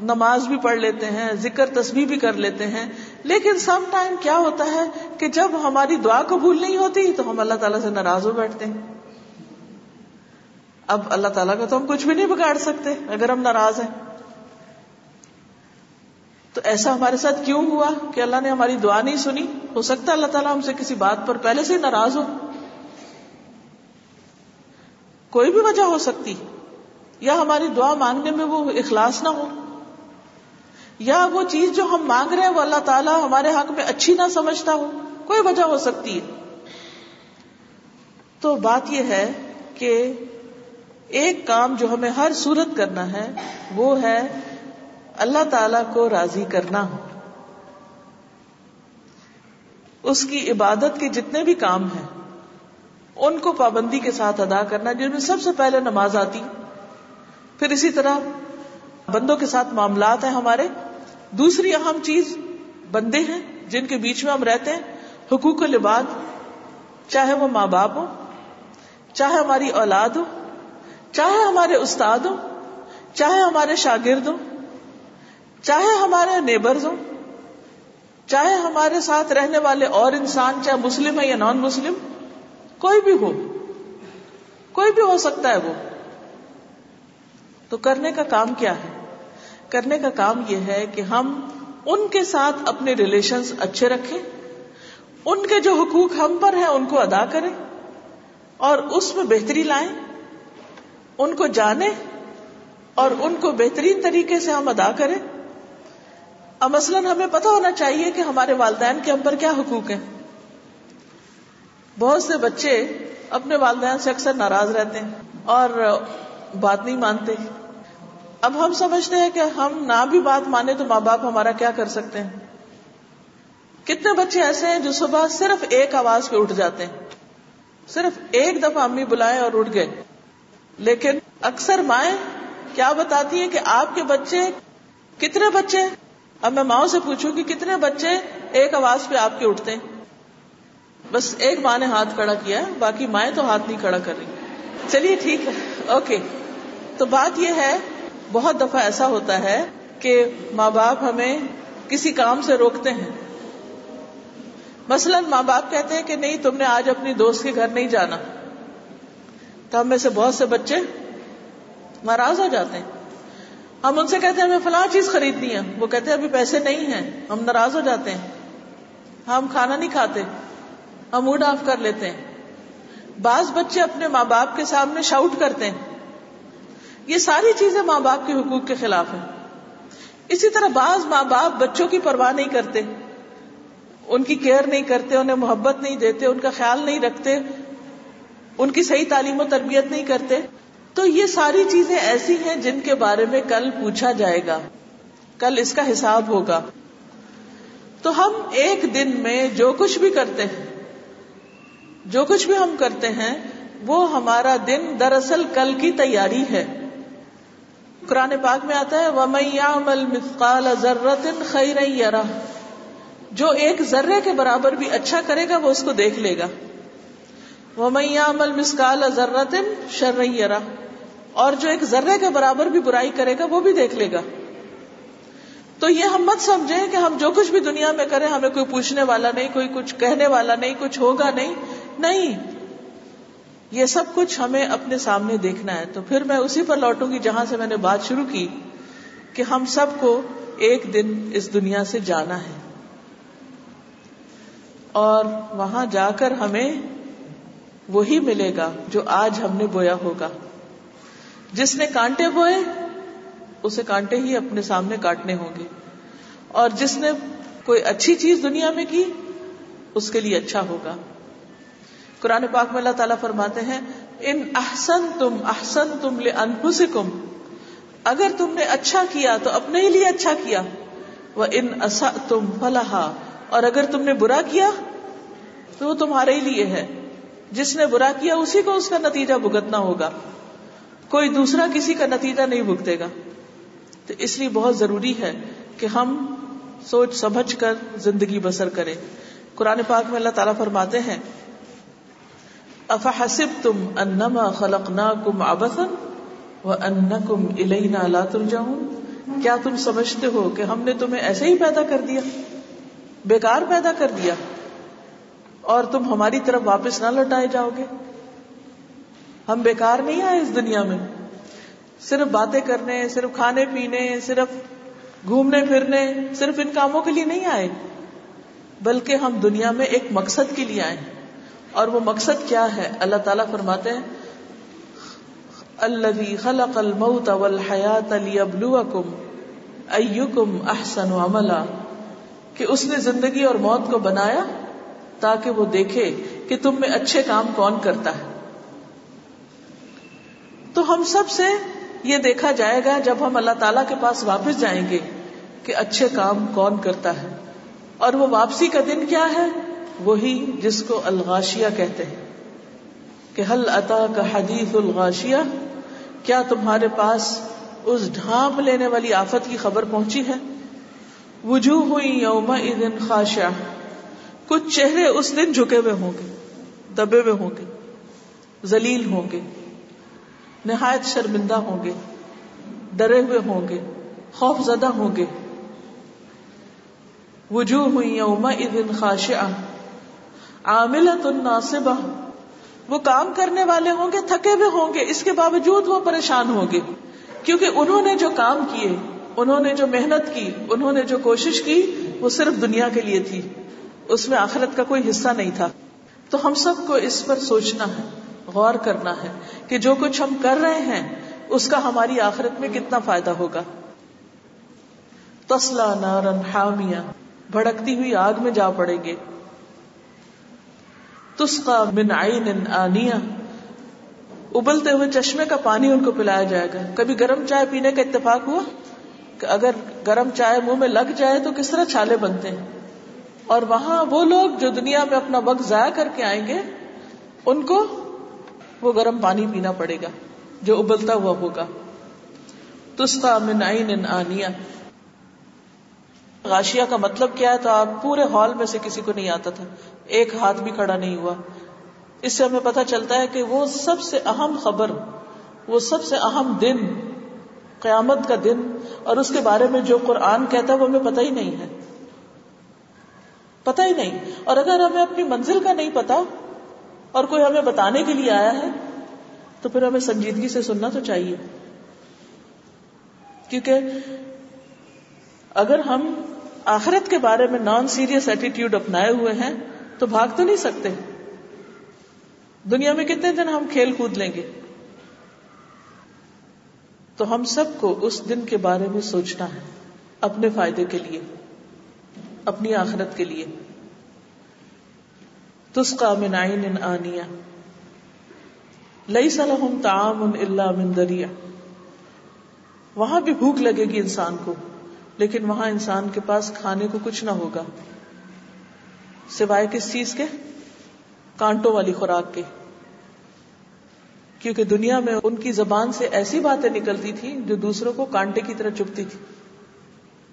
B: نماز بھی پڑھ لیتے ہیں، ذکر، تسبیح بھی کر لیتے ہیں۔ لیکن سم ٹائم کیا ہوتا ہے کہ جب ہماری دعا قبول نہیں ہوتی تو ہم اللہ تعالیٰ سے ناراض ہو بیٹھتے ہیں۔ اب اللہ تعالیٰ کا تو ہم کچھ بھی نہیں بگاڑ سکتے، اگر ہم ناراض ہیں۔ تو ایسا ہمارے ساتھ کیوں ہوا کہ اللہ نے ہماری دعا نہیں سنی؟ ہو سکتا اللہ تعالیٰ ہم سے کسی بات پر پہلے سے ناراض ہو۔ کوئی بھی وجہ ہو سکتی، یا ہماری دعا مانگنے میں وہ اخلاص نہ ہو، یا وہ چیز جو ہم مانگ رہے ہیں وہ اللہ تعالیٰ ہمارے حق میں اچھی نہ سمجھتا ہو، کوئی وجہ ہو سکتی ہے۔ تو بات یہ ہے کہ ایک کام جو ہمیں ہر صورت کرنا ہے وہ ہے اللہ تعالی کو راضی کرنا ہو۔ اس کی عبادت کے جتنے بھی کام ہیں، ان کو پابندی کے ساتھ ادا کرنا، جن میں سب سے پہلے نماز آتی، پھر اسی طرح بندوں کے ساتھ معاملات ہیں ہمارے۔ دوسری اہم چیز، بندے ہیں، جن کے بیچ میں ہم رہتے ہیں، حقوق و لباد، چاہے وہ ماں باپ ہو چاہے ہماری اولاد ہو چاہے ہمارے استاد ہو چاہے ہمارے شاگرد ہوں۔ چاہے ہمارے نیبرز ہوں، چاہے ہمارے ساتھ رہنے والے اور انسان، چاہے مسلم ہے یا نان مسلم کوئی بھی ہو، کوئی بھی ہو سکتا ہے وہ۔ تو کرنے کا کام کیا ہے؟ کرنے کا کام یہ ہے کہ ہم ان کے ساتھ اپنے ریلیشنز اچھے رکھیں، ان کے جو حقوق ہم پر ہیں ان کو ادا کریں اور اس میں بہتری لائیں، ان کو جانیں اور ان کو بہترین طریقے سے ہم ادا کریں۔ اب مثلاً ہمیں پتا ہونا چاہیے کہ ہمارے والدین کے ہم پر کیا حقوق ہیں۔ بہت سے بچے اپنے والدین سے اکثر ناراض رہتے ہیں اور بات نہیں مانتے۔ اب ہم سمجھتے ہیں کہ ہم نہ بھی بات مانے تو ماں باپ ہمارا کیا کر سکتے ہیں۔ کتنے بچے ایسے ہیں جو صبح صرف ایک آواز پہ اٹھ جاتے ہیں۔ صرف ایک دفعہ امی بلائے اور اٹھ گئے۔ لیکن اکثر مائیں کیا بتاتی ہیں کہ آپ کے بچے کتنے بچے اب میں ماؤں سے پوچھوں کہ کتنے بچے ایک آواز پہ آپ کے اٹھتے ہیں؟ بس ایک ماں نے ہاتھ کھڑا کیا ہے، باقی مائیں تو ہاتھ نہیں کھڑا کر رہی۔ چلیے ٹھیک ہے، اوکے۔ تو بات یہ ہے، بہت دفعہ ایسا ہوتا ہے کہ ماں باپ ہمیں کسی کام سے روکتے ہیں۔ مثلاً ماں باپ کہتے ہیں کہ نہیں، تم نے آج اپنی دوست کے گھر نہیں جانا۔ تو ہم میں سے بہت سے بچے ناراض ہو جاتے ہیں۔ ہم ان سے کہتے ہیں ہمیں فلاں چیز خریدنی ہے۔ وہ کہتے ہیں ابھی پیسے نہیں ہیں۔ ہم ناراض ہو جاتے ہیں۔ ہم کھانا نہیں کھاتے۔ ہم موڈ آف کر لیتے ہیں۔ بعض بچے اپنے ماں باپ کے سامنے شاؤٹ کرتے ہیں۔ یہ ساری چیزیں ماں باپ کے حقوق کے خلاف ہیں۔ اسی طرح بعض ماں باپ بچوں کی پرواہ نہیں کرتے۔ ان کی کیئر نہیں کرتے، انہیں محبت نہیں دیتے، ان کا خیال نہیں رکھتے، ان کی صحیح تعلیم و تربیت نہیں کرتے۔ تو یہ ساری چیزیں ایسی ہیں جن کے بارے میں کل پوچھا جائے گا۔ کل اس کا حساب ہوگا۔ تو ہم ایک دن میں جو کچھ بھی کرتے ہیں، جو کچھ بھی ہم کرتے ہیں، وہ ہمارا دن دراصل کل کی تیاری ہے۔ قرآن پاک میں آتا ہے، وَمَن مثقال ذرت خیر جو ایک ذرے کے برابر بھی اچھا کرے گا، وہ اس کو دیکھ لے گا۔ وہ میامل مسکال ذرت شر اور جو ایک ذرے کے برابر بھی برائی کرے گا وہ بھی دیکھ لے گا۔ تو یہ ہم مت سمجھیں کہ ہم جو کچھ بھی دنیا میں کریں، ہمیں کوئی پوچھنے والا نہیں، کوئی کچھ کہنے والا نہیں، کچھ ہوگا نہیں۔ نہیں۔ یہ سب کچھ ہمیں اپنے سامنے دیکھنا ہے۔ تو پھر میں اسی پر لوٹوں گی جہاں سے میں نے بات شروع کی کہ ہم سب کو ایک دن اس دنیا سے جانا ہے۔ اور وہاں جا کر ہمیں وہی ملے گا جو آج ہم نے بویا ہوگا۔ جس نے کانٹے بوئے، اسے کانٹے ہی اپنے سامنے کاٹنے ہوں گے۔ اور جس نے کوئی اچھی چیز دنیا میں کی، اس کے لیے اچھا ہوگا۔ قرآن پاک میں اللہ تعالیٰ فرماتے ہیں، ان احسن تم احسن تم لے انفسکم اگر تم نے اچھا کیا تو اپنے ہی لیے اچھا کیا۔ وہ ان اصا تم فلاح اور اگر تم نے برا کیا تو وہ تمہارے ہی لیے ہے۔ جس نے برا کیا، اسی کو اس کا نتیجہ بھگتنا ہوگا۔ کوئی دوسرا کسی کا نتیجہ نہیں بھگتے گا۔ تو اس لیے بہت ضروری ہے کہ ہم سوچ سمجھ کر زندگی بسر کریں۔ قرآن پاک میں اللہ تعالیٰ فرماتے ہیں افحسب تم انما خلق نا کم آبسن و ان کم الینا لاتر جاؤں کیا تم سمجھتے ہو کہ ہم نے تمہیں ایسے ہی پیدا کر دیا، بیکار پیدا کر دیا، اور تم ہماری طرف واپس نہ لوٹائے جاؤ گے؟ ہم بیکار نہیں آئے اس دنیا میں۔ صرف باتیں کرنے، صرف کھانے پینے، صرف گھومنے پھرنے، صرف ان کاموں کے لیے نہیں آئے۔ بلکہ ہم دنیا میں ایک مقصد کے لیے آئے۔ اور وہ مقصد کیا ہے؟ اللہ تعالیٰ فرماتے ہیں اللہ خلق الموت والحیات لیبلوکم ایکم احسن عملا کہ اس نے زندگی اور موت کو بنایا تاکہ وہ دیکھے کہ تم میں اچھے کام کون کرتا ہے۔ تو ہم سب سے یہ دیکھا جائے گا جب ہم اللہ تعالی کے پاس واپس جائیں گے کہ اچھے کام کون کرتا ہے۔ اور وہ واپسی کا دن کیا ہے؟ وہی جس کو الغاشیا کہتے ہیں۔ کہ حل عطا کا حدیث الغاشیا کیا تمہارے پاس اس ڈھانپ لینے والی آفت کی خبر پہنچی ہے؟ وجوہ ہوئی یوم دن خاشا کچھ چہرے اس دن جھکے ہوئے ہوں گے، دبے ہوئے ہوں گے زلیل ہوں گے۔ نہایت شرمندہ ہوں گے، ڈرے ہوئے ہوں گے، خوف زدہ ہوں گے۔ وجوہ ہوئی یوم دن خاشا عامل ناصبہ۔ وہ کام کرنے والے ہوں گے، تھکے ہوئے ہوں گے، اس کے باوجود وہ پریشان ہوں گے۔ کیونکہ انہوں نے جو کام کیے، انہوں نے جو محنت کی، انہوں نے جو کوشش کی، وہ صرف دنیا کے لیے تھی۔ اس میں آخرت کا کوئی حصہ نہیں تھا۔ تو ہم سب کو اس پر سوچنا ہے۔ غور کرنا ہے کہ جو کچھ ہم کر رہے ہیں، اس کا ہماری آخرت میں کتنا فائدہ ہوگا۔ تسلا نارن حامیہ، بھڑکتی ہوئی آگ میں جا پڑیں گے۔ تسقا من عین آنیا ابلتے ہوئے چشمے کا پانی ان کو پلایا جائے گا۔ کبھی گرم چائے پینے کا اتفاق ہوا؟ کہ اگر گرم چائے منہ میں لگ جائے تو کس طرح چھالے بنتے ہیں؟ اور وہاں وہ لوگ جو دنیا میں اپنا وقت ضائع کر کے آئیں گے، ان کو وہ گرم پانی پینا پڑے گا، جو ابلتا ہوا ہوگا۔ تستا من عین آنیا غاشیا کا مطلب کیا ہے؟ تو آپ پورے ہال میں سے کسی کو نہیں آتا تھا۔ ایک ہاتھ بھی کھڑا نہیں ہوا۔ اس سے ہمیں پتا چلتا ہے کہ وہ سب سے اہم خبر، وہ سب سے اہم دن، قیامت کا دن، اور اس کے بارے میں جو قرآن کہتا ہے، وہ ہمیں پتہ ہی نہیں ہے۔ پتہ ہی نہیں۔ اور اگر ہمیں اپنی منزل کا نہیں پتا اور کوئی ہمیں بتانے کے لیے آیا ہے تو پھر ہمیں سنجیدگی سے سننا تو چاہیے۔ کیونکہ اگر ہم آخرت کے بارے میں نان سیریس ایٹیٹیوڈ اپنائے ہوئے ہیں تو بھاگ تو نہیں سکتے۔ دنیا میں کتنے دن ہم کھیل کود لیں گے؟ تو ہم سب کو اس دن کے بارے میں سوچنا ہے، اپنے فائدے کے لیے، اپنی آخرت کے لیے۔ تس کا من آنیا لئی سلحم تعام اللہ من دریا وہاں بھی بھوک لگے گی انسان کو، لیکن وہاں انسان کے پاس کھانے کو کچھ نہ ہوگا۔ سوائے کس چیز کے؟ کانٹوں والی خوراک کے۔ کیونکہ دنیا میں ان کی زبان سے ایسی باتیں نکلتی تھی جو دوسروں کو کانٹے کی طرح چپتی تھی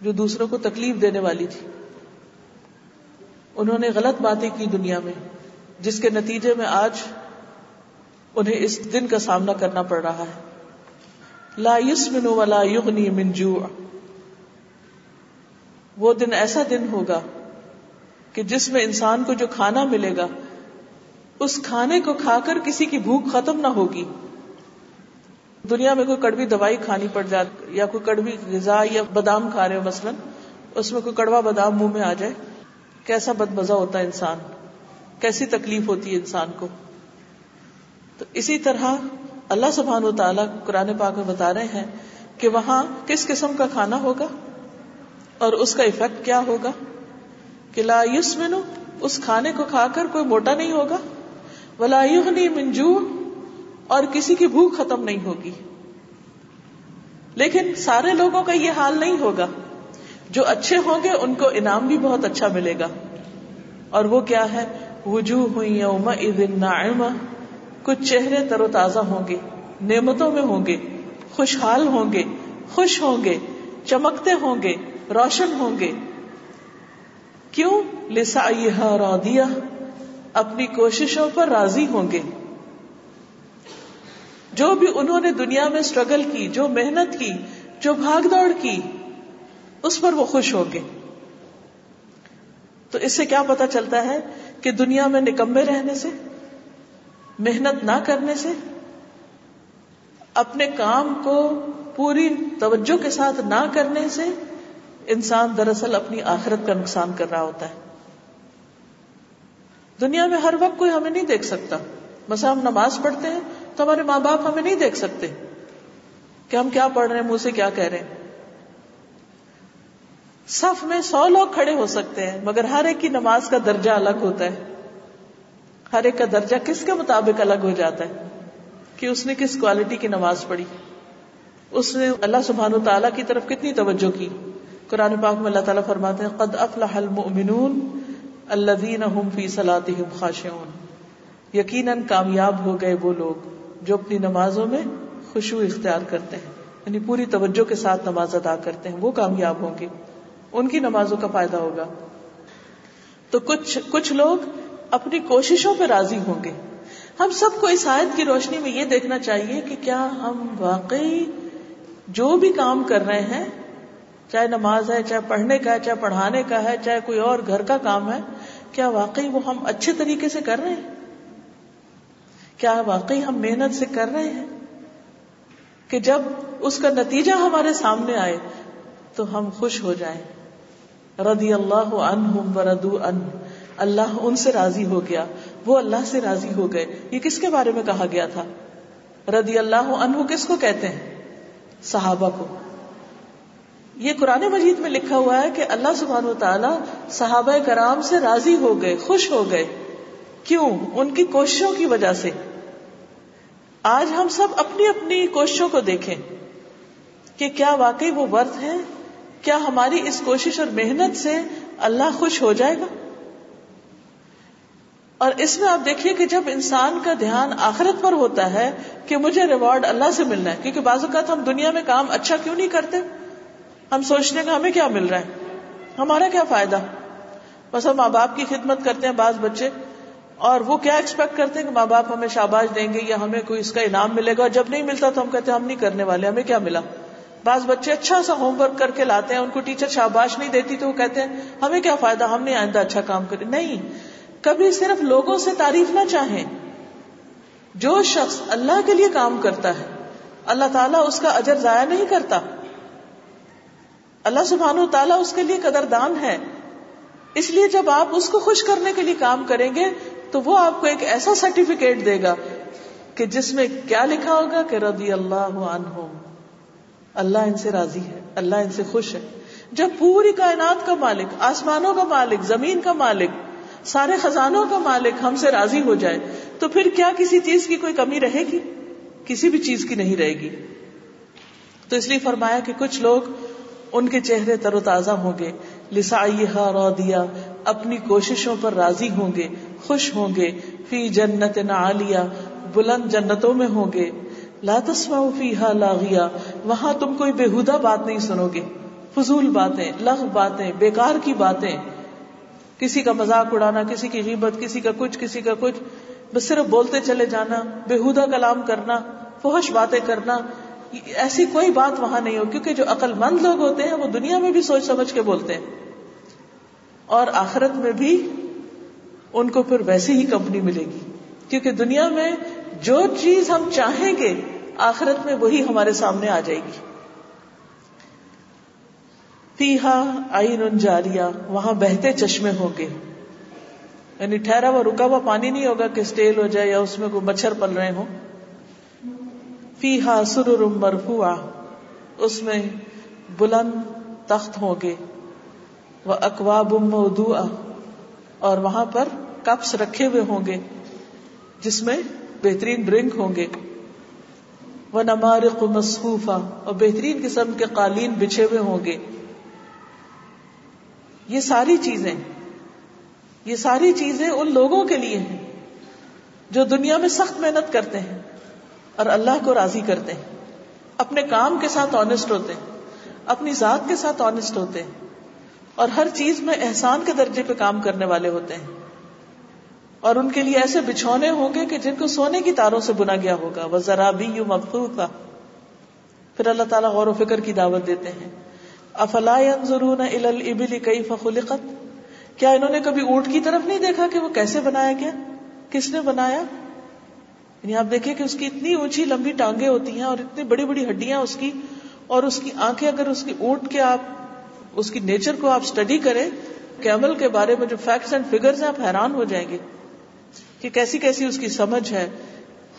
B: جو دوسروں کو تکلیف دینے والی تھی انہوں نے غلط باتیں کی دنیا میں، جس کے نتیجے میں آج انہیں اس دن کا سامنا کرنا پڑ رہا ہے۔ لا یسمن ولا یغنی من جوع۔ وہ دن ایسا دن ہوگا کہ جس میں انسان کو جو کھانا ملے گا، اس کھانے کو کھا کر کسی کی بھوک ختم نہ ہوگی۔ دنیا میں کوئی کڑوی دوائی کھانی پڑ جائے یا کوئی کڑوی غذا یا بادام کھا رہے ہو مثلاً، اس میں کوئی کڑوا بادام منہ میں آ جائے۔ کیسا بد مزہ ہوتا ہے انسان کیسی تکلیف ہوتی ہے انسان کو تو اسی طرح اللہ سبحان و تعالیٰ قرآن پاک میں بتا رہے ہیں کہ وہاں کس قسم کا کھانا ہوگا اور اس کا افیکٹ کیا ہوگا کہ لا یسمنو، اس کھانے کو کھا کر کوئی موٹا نہیں ہوگا، ولا یغنی من جوع، اور کسی کی بھوک ختم نہیں ہوگی۔ لیکن سارے لوگوں کا یہ حال نہیں ہوگا۔ جو اچھے ہوں گے ان کو انعام بھی بہت اچھا ملے گا۔ اور وہ کیا ہے؟ وجوہ یوم نعمہ کچھ چہرے تر و تازہ ہوں گے، نعمتوں میں ہوں گے، خوشحال ہوں گے، خوش ہوں گے، چمکتے ہوں گے، روشن ہوں گے۔ کیوں؟ لسا راضیہ۔ اپنی کوششوں پر راضی ہوں گے۔ جو بھی انہوں نے دنیا میں اسٹرگل کی، جو محنت کی، جو بھاگ دوڑ کی اس پر وہ خوش ہوں گے۔ تو اس سے کیا پتا چلتا ہے کہ دنیا میں نکمے رہنے سے، محنت نہ کرنے سے، اپنے کام کو پوری توجہ کے ساتھ نہ کرنے سے انسان دراصل اپنی آخرت کا نقصان کر رہا ہوتا ہے۔ دنیا میں ہر وقت کوئی ہمیں نہیں دیکھ سکتا۔ بس ہم نماز پڑھتے ہیں تو ہمارے ماں باپ ہمیں نہیں دیکھ سکتے کہ ہم کیا پڑھ رہے ہیں، منہ سے کیا کہہ رہے ہیں۔ صف میں سو لوگ کھڑے ہو سکتے ہیں، مگر ہر ایک کی نماز کا درجہ الگ ہوتا ہے۔ ہر ایک کا درجہ کس کے مطابق الگ ہو جاتا ہے؟ کہ اس نے کس کوالٹی کی نماز پڑھی۔ اس نے اللہ سبحان تعالیٰ کی طرف کتنی توجہ کی۔ قرآن پاک میں اللہ تعالیٰ فرماتے ہیں، قد افلح المؤمنون الذین هم فی صلاتهم خاشعون۔ یقیناً کامیاب ہو گئے وہ لوگ جو اپنی نمازوں میں خوشبو اختیار کرتے ہیں یعنی پوری توجہ کے ساتھ نماز ادا کرتے ہیں، وہ کامیاب ہوں گے۔ ان کی نمازوں کا فائدہ ہوگا۔ تو کچھ کچھ لوگ اپنی کوششوں پہ راضی ہوں گے۔ ہم سب کو اس آیت کی روشنی میں یہ دیکھنا چاہیے کہ کیا ہم واقعی جو بھی کام کر رہے ہیں، چاہے نماز ہے، چاہے پڑھنے کا ہے، چاہے پڑھانے کا ہے، چاہے کوئی اور گھر کا کام ہے، کیا واقعی وہ ہم اچھے طریقے سے کر رہے ہیں؟ کیا واقعی ہم محنت سے کر رہے ہیں؟ کہ جب اس کا نتیجہ ہمارے سامنے آئے تو ہم خوش ہو جائیں۔ رضی اللہ عنہم وردو ان۔ اللہ ان سے راضی ہو گیا۔ وہ اللہ سے راضی ہو گئے۔ یہ کس کے بارے میں کہا گیا تھا؟ رضی اللہ عنہ کس کو کہتے ہیں؟ صحابہ کو۔ یہ قرآن مجید میں لکھا ہوا ہے کہ اللہ سبحان و تعالی صحابہ کرام سے راضی ہو گئے، خوش ہو گئے۔ کیوں؟ ان کی کوششوں کی وجہ سے۔ آج ہم سب اپنی اپنی کوششوں کو دیکھیں کہ کیا واقعی وہ ورد ہے کیا ہماری اس کوشش اور محنت سے اللہ خوش ہو جائے گا؟ اور اس میں آپ دیکھیے کہ جب انسان کا دھیان آخرت پر ہوتا ہے کہ مجھے ریوارڈ اللہ سے ملنا ہے، کیونکہ بعض اوقات ہم دنیا میں کام اچھا کیوں نہیں کرتے؟ ہم سوچنے کا ہمیں کیا مل رہا ہے؟ ہمارا کیا فائدہ؟ بس ہم ماں باپ کی خدمت کرتے ہیں بعض بچے، اور وہ کیا ایکسپیکٹ کرتے ہیں کہ ماں باپ ہمیں شاباش دیں گے یا ہمیں کوئی اس کا انعام ملے گا؟ اور جب نہیں ملتا تو ہم کہتے ہیں ہم نہیں کرنے والے، ہمیں کیا ملا؟ بعض بچے اچھا سا ہوم ورک کر کے لاتے ہیں، ان کو ٹیچر شاباش نہیں دیتی تو وہ کہتے ہیں، ہمیں کیا فائدہ؟ ہم نے آئندہ اچھا کام کرے نہیں، کبھی صرف لوگوں سے تعریف نہ چاہیں۔ جو شخص اللہ کے لیے کام کرتا ہے، اللہ تعالیٰ اس کا اجر ضائع نہیں کرتا۔ اللہ سبحان و تعالیٰ اس کے لیے قدردان ہے۔ اس لیے جب آپ اس کو خوش کرنے کے لیے کام کریں گے، تو وہ آپ کو ایک ایسا سرٹیفکیٹ دے گا کہ جس میں کیا لکھا ہوگا کہ رضی اللہ عنہ اللہ ان سے راضی ہے، اللہ ان سے خوش ہے۔ جب پوری کائنات کا مالک، آسمانوں کا مالک، زمین کا مالک، سارے خزانوں کا مالک ہم سے راضی ہو جائے، تو پھر کیا کسی چیز کی کوئی کمی رہے گی؟ کسی بھی چیز کی نہیں رہے گی۔ تو اس لیے فرمایا کہ کچھ لوگ ان کے چہرے تر و تازہ ہوں گے لسا رو دیا اپنی کوششوں پر راضی ہوں گے، خوش ہوں گے فی جنت عالیہ بلند جنتوں میں ہوں گے۔ لا تسمع فیہا لاغیا وہاں تم کوئی بےحدہ بات نہیں سنو گے فضول باتیں لغ باتیں، بیکار کی باتیں۔ کسی کا مذاق اڑانا، کسی کی غیبت، کسی کا کچھ، کسی کا کچھ۔ بس صرف بولتے چلے جانا بےحدہ کلام کرنا، فحش باتیں کرنا۔ ایسی کوئی بات وہاں نہیں ہو، کیونکہ جو عقل مند لوگ ہوتے ہیں، وہ دنیا میں بھی سوچ سمجھ کے بولتے ہیں۔ اور آخرت میں بھی ان کو پھر ویسی ہی کمپنی ملے گی۔ کیونکہ دنیا میں جو چیز ہم چاہیں گے آخرت میں وہی ہمارے سامنے آ جائے گی۔ پیہا آئین جاریا وہاں بہتے چشمے ہوں گے۔ یعنی ٹھہرا ہوا، رکا ہوا پانی نہیں ہوگا کہ اسٹیل ہو جائے یا اس میں کوئی مچھر پل رہے ہوں۔ فیہا سرر مرفوع اس میں بلند تخت ہوں گے۔ وہ اقواب موضوع اور وہاں پر کپس رکھے ہوئے ہوں گے، جس میں بہترین ڈرنک ہوں گے۔ وہ نمارق اور بہترین قسم کے قالین بچھے ہوئے ہوں گے۔ یہ ساری چیزیں، یہ ساری چیزیں ان لوگوں کے لیے ہیں جو دنیا میں سخت محنت کرتے ہیں اور اللہ کو راضی کرتے ہیں۔ اپنے کام کے ساتھ آنےسٹ ہوتے ہیں، اپنی ذات کے ساتھ آنےسٹ ہوتے ہیں اور ہر چیز میں احسان کے درجے پہ کام کرنے والے ہوتے ہیں۔ اور ان کے لیے ایسے بچھونے ہوں گے کہ جن کو سونے کی تاروں سے بنا گیا ہوگا۔ وہ ذرا بھی پھر اللہ تعالیٰ غور و فکر کی دعوت دیتے ہیں۔ افلا ينظرون الى الابل كيف خلقت؟ کیا انہوں نے کبھی اونٹ کی طرف نہیں دیکھا کہ وہ کیسے بنایا گیا؟ کس نے بنایا؟ یعنی آپ دیکھیں کہ اس کی اتنی اونچی لمبی ٹانگیں ہوتی ہیں اور اتنی بڑی بڑی ہڈیاں اس کی، اور اس کی آنکھیں اگر اس کی اونٹ کے آپ، اس کی نیچر کو آپ اسٹڈی کریں کیمل کے بارے میں جو فیکٹس اینڈ فگرز ہیں، آپ حیران ہو جائیں گے۔ کہ کیسی کیسی اس کی سمجھ ہے،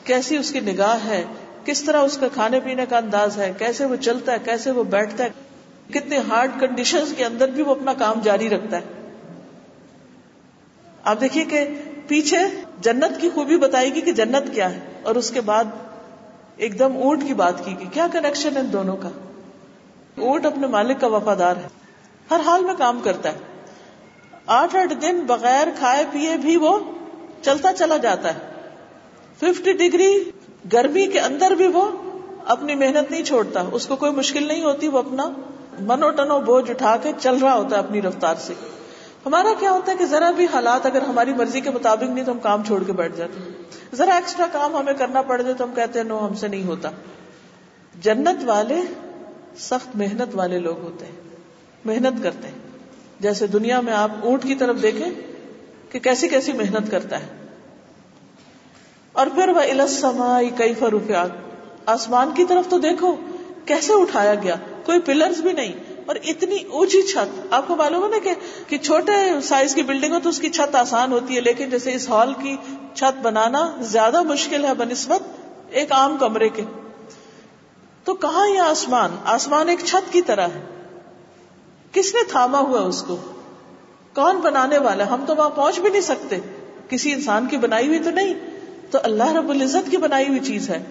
B: کیسی اس کی نگاہ ہے، کس طرح اس کا کھانے پینے کا انداز ہے، کیسے وہ چلتا ہے، کیسے وہ بیٹھتا ہے، کتنے ہارڈ کنڈیشن کے اندر بھی وہ اپنا کام جاری رکھتا ہے۔ آپ دیکھیے کہ پیچھے جنت کی خوبی بتائی گی کہ جنت کیا ہے، اور اس کے بعد ایک دم اونٹ کی بات کی گئی۔ کیا کنیکشن ہے ان دونوں کا؟ اونٹ اپنے مالک کا وفادار ہے۔ ہر حال میں کام کرتا ہے۔ آٹھ آٹھ دن بغیر کھائے پیے بھی وہ چلتا چلا جاتا ہے۔ ففٹی ڈگری گرمی کے اندر بھی وہ اپنی محنت نہیں چھوڑتا۔ اس کو کوئی مشکل نہیں ہوتی، وہ اپنا منو ٹنو بوجھ اٹھا کے چل رہا ہوتا ہے اپنی رفتار سے۔ ہمارا کیا ہوتا ہے کہ ذرا بھی حالات اگر ہماری مرضی کے مطابق نہیں تو ہم کام چھوڑ کے بیٹھ جاتے ہیں۔ ذرا ایکسٹرا کام ہمیں کرنا پڑ جائے تو ہم کہتے ہیں، نو، ہم سے نہیں ہوتا۔ جنت والے سخت محنت والے لوگ ہوتے ہیں، محنت کرتے ہیں۔ جیسے دنیا میں آپ اونٹ کی طرف دیکھیں کہ کیسی کیسی محنت کرتا ہے۔ اور پھر وہ السما کئی فروفیات آسمان کی طرف تو دیکھو کیسے اٹھایا گیا کوئی پلرز بھی نہیں۔ اور اتنی اونچی چھت آپ کو معلوم ہے نا کہ, کہ چھوٹے سائز کی بلڈنگ ہو تو اس کی چھت آسان ہوتی ہے لیکن جیسے اس ہال کی چھت بنانا زیادہ مشکل ہے بنسبت ایک عام کمرے کے۔ تو کہاں یہ آسمان؟ آسمان ایک چھت کی طرح ہے۔ کس نے تھاما ہوا اس کو؟ کون بنانے والا ہم تو وہاں پہنچ بھی نہیں سکتے۔ کسی انسان کی بنائی ہوئی تو نہیں۔ تو اللہ رب العزت کی بنائی ہوئی چیز ہے۔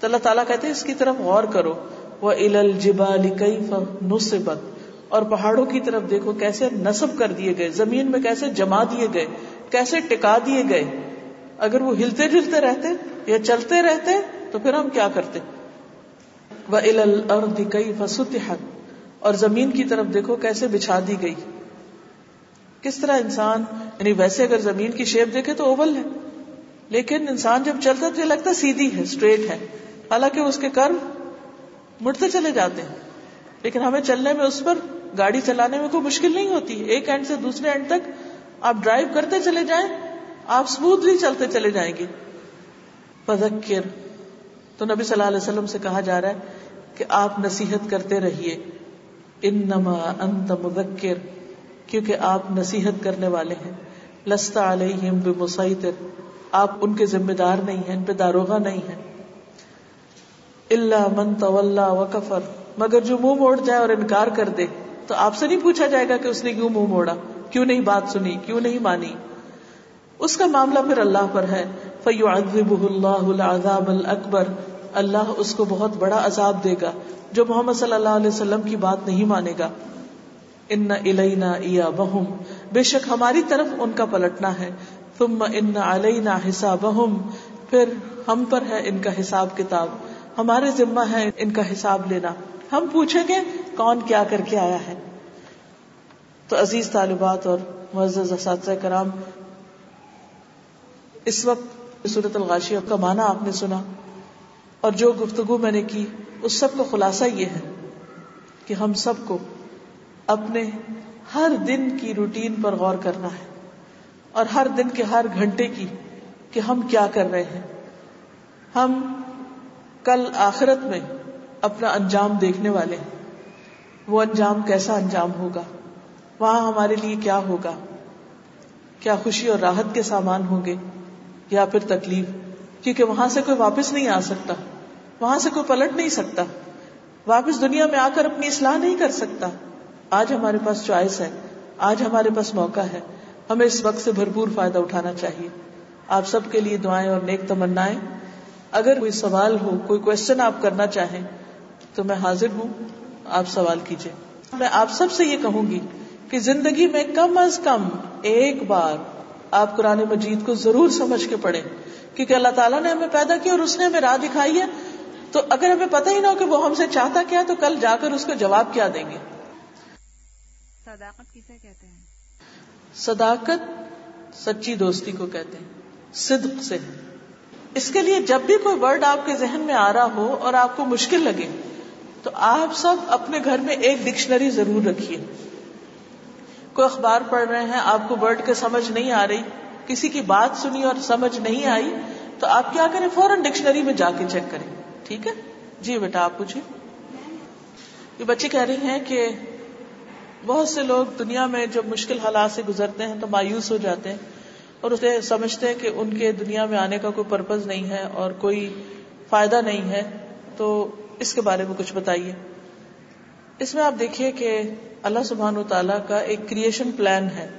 B: تو اللہ تعالیٰ کہتے ہیں اس کی طرف غور کرو۔ وہ ال الجبال کیف نصبت۔ اور پہاڑوں کی طرف دیکھو کیسے نصب کر دیے گئے۔ زمین میں کیسے جما دیے گئے۔ کیسے ٹکا دیے گئے۔ اگر وہ ہلتے جلتے رہتے یا چلتے رہتے تو پھر ہم کیا کرتے؟ وہ ال الارض کیف سطحت۔ اور زمین کی طرف دیکھو کیسے بچھا دی گئی۔ کس طرح انسان یعنی ویسے اگر زمین کی شیپ دیکھے تو اوول ہے۔ لیکن انسان جب چلتا تو یہ لگتا سیدھی ہے اسٹریٹ ہے۔ حالانکہ اس کے کرم مڑتے چلے جاتے ہیں۔ لیکن ہمیں چلنے میں، اس پر گاڑی چلانے میں کوئی مشکل نہیں ہوتی۔ ایک اینڈ سے دوسرے اینڈ تک آپ ڈرائیو کرتے چلے جائیں، آپ اسموتھلی چلتے چلے جائیں گے۔ پذکر تو نبی صلی اللہ علیہ وسلم سے کہا جا رہا ہے کہ آپ نصیحت کرتے رہیے۔ انما انت مذکر۔ کیونکہ آپ نصیحت کرنے والے ہیں۔ لستا علیہم بمسیطر۔ آپ ان کے ذمہ دار نہیں ہیں، ان پہ داروغہ نہیں ہیں۔ اللہ من طلّہ و کفر مگر جو منہ موڑ جائے اور انکار کر دے، تو آپ سے نہیں پوچھا جائے گا کہ اس نے کیوں منہ موڑا، کیوں نہیں بات سنی، کیوں نہیں مانی۔ اس کا معاملہ پھر اللہ پر ہے۔ فیو اللہ العذاب الکبر اللہ اس کو بہت بڑا عذاب دے گا، جو محمد صلی اللہ علیہ وسلم کی بات نہیں مانے گا۔ ان الینا ایا بہم بے شک ہماری طرف ان کا پلٹنا ہے تم ان علینا حساب پھر ہم پر ہے ان کا حساب کتاب ہمارے ذمہ ہے ان کا حساب لینا ہم پوچھیں گے کون کیا کر کے آیا ہے تو عزیز طالبات اور معزز اساتذہ کرام اس وقت صورت الغاشیہ کا معنی آپ نے سنا اور جو گفتگو میں نے کی، اس سب کا خلاصہ یہ ہے کہ ہم سب کو اپنے ہر دن کی روٹین پر غور کرنا ہے اور ہر دن کے ہر گھنٹے کی کہ ہم کیا کر رہے ہیں۔ ہم کل آخرت میں اپنا انجام دیکھنے والے ہیں۔ وہ انجام کیسا انجام ہوگا؟ وہاں ہمارے لیے کیا ہوگا؟ کیا خوشی اور راحت کے سامان ہوں گے یا پھر تکلیف؟ کیونکہ وہاں سے کوئی واپس نہیں آ سکتا۔ وہاں سے کوئی پلٹ نہیں سکتا۔ واپس دنیا میں آ کر اپنی اصلاح نہیں کر سکتا۔ آج ہمارے پاس چوائس ہے، آج ہمارے پاس موقع ہے۔ ہمیں اس وقت سے بھرپور فائدہ اٹھانا چاہیے۔ آپ سب کے لیے دعائیں اور نیک تمنا اگر کوئی سوال ہو، کوئی کوشچن آپ کرنا چاہیں، تو میں حاضر ہوں۔ آپ سوال کیجیے میں آپ سب سے یہ کہوں گی کہ زندگی میں کم از کم ایک بار آپ قرآن مجید کو ضرور سمجھ کے پڑھیں۔ کیونکہ اللہ تعالیٰ نے ہمیں پیدا کیا اور اس نے ہمیں راہ دکھائی ہے۔ تو اگر ہمیں پتہ ہی نہ ہو کہ وہ ہم سے چاہتا کیا تو کل جا کر اس کو جواب کیا دیں گے۔
C: صداقت کسے کہتے ہیں؟
B: صداقت سچی دوستی کو کہتے ہیں، صدق سے اس کے لیے جب بھی کوئی ورڈ آپ کے ذہن میں آ رہا ہو اور آپ کو مشکل لگے، تو آپ سب اپنے گھر میں ایک ڈکشنری ضرور رکھیے۔ کوئی اخبار پڑھ رہے ہیں، آپ کو ورڈ کے سمجھ نہیں آ رہی، کسی کی بات سنی اور سمجھ نہیں آئی، تو آپ کیا کریں، فوراً ڈکشنری میں جا کے چیک کریں۔ ٹھیک ہے؟ جی بیٹا، آپ پوچھیں۔ یہ بچے کہہ رہی ہیں کہ بہت سے لوگ دنیا میں جب مشکل حالات سے گزرتے ہیں تو مایوس ہو جاتے ہیں اور اسے سمجھتے ہیں کہ ان کے دنیا میں آنے کا کوئی پرپز نہیں ہے اور کوئی فائدہ نہیں ہے۔ تو اس کے بارے میں کچھ بتائیے۔ اس میں آپ دیکھیے کہ اللہ سبحان و تعالیٰ کا ایک کریشن پلان ہے۔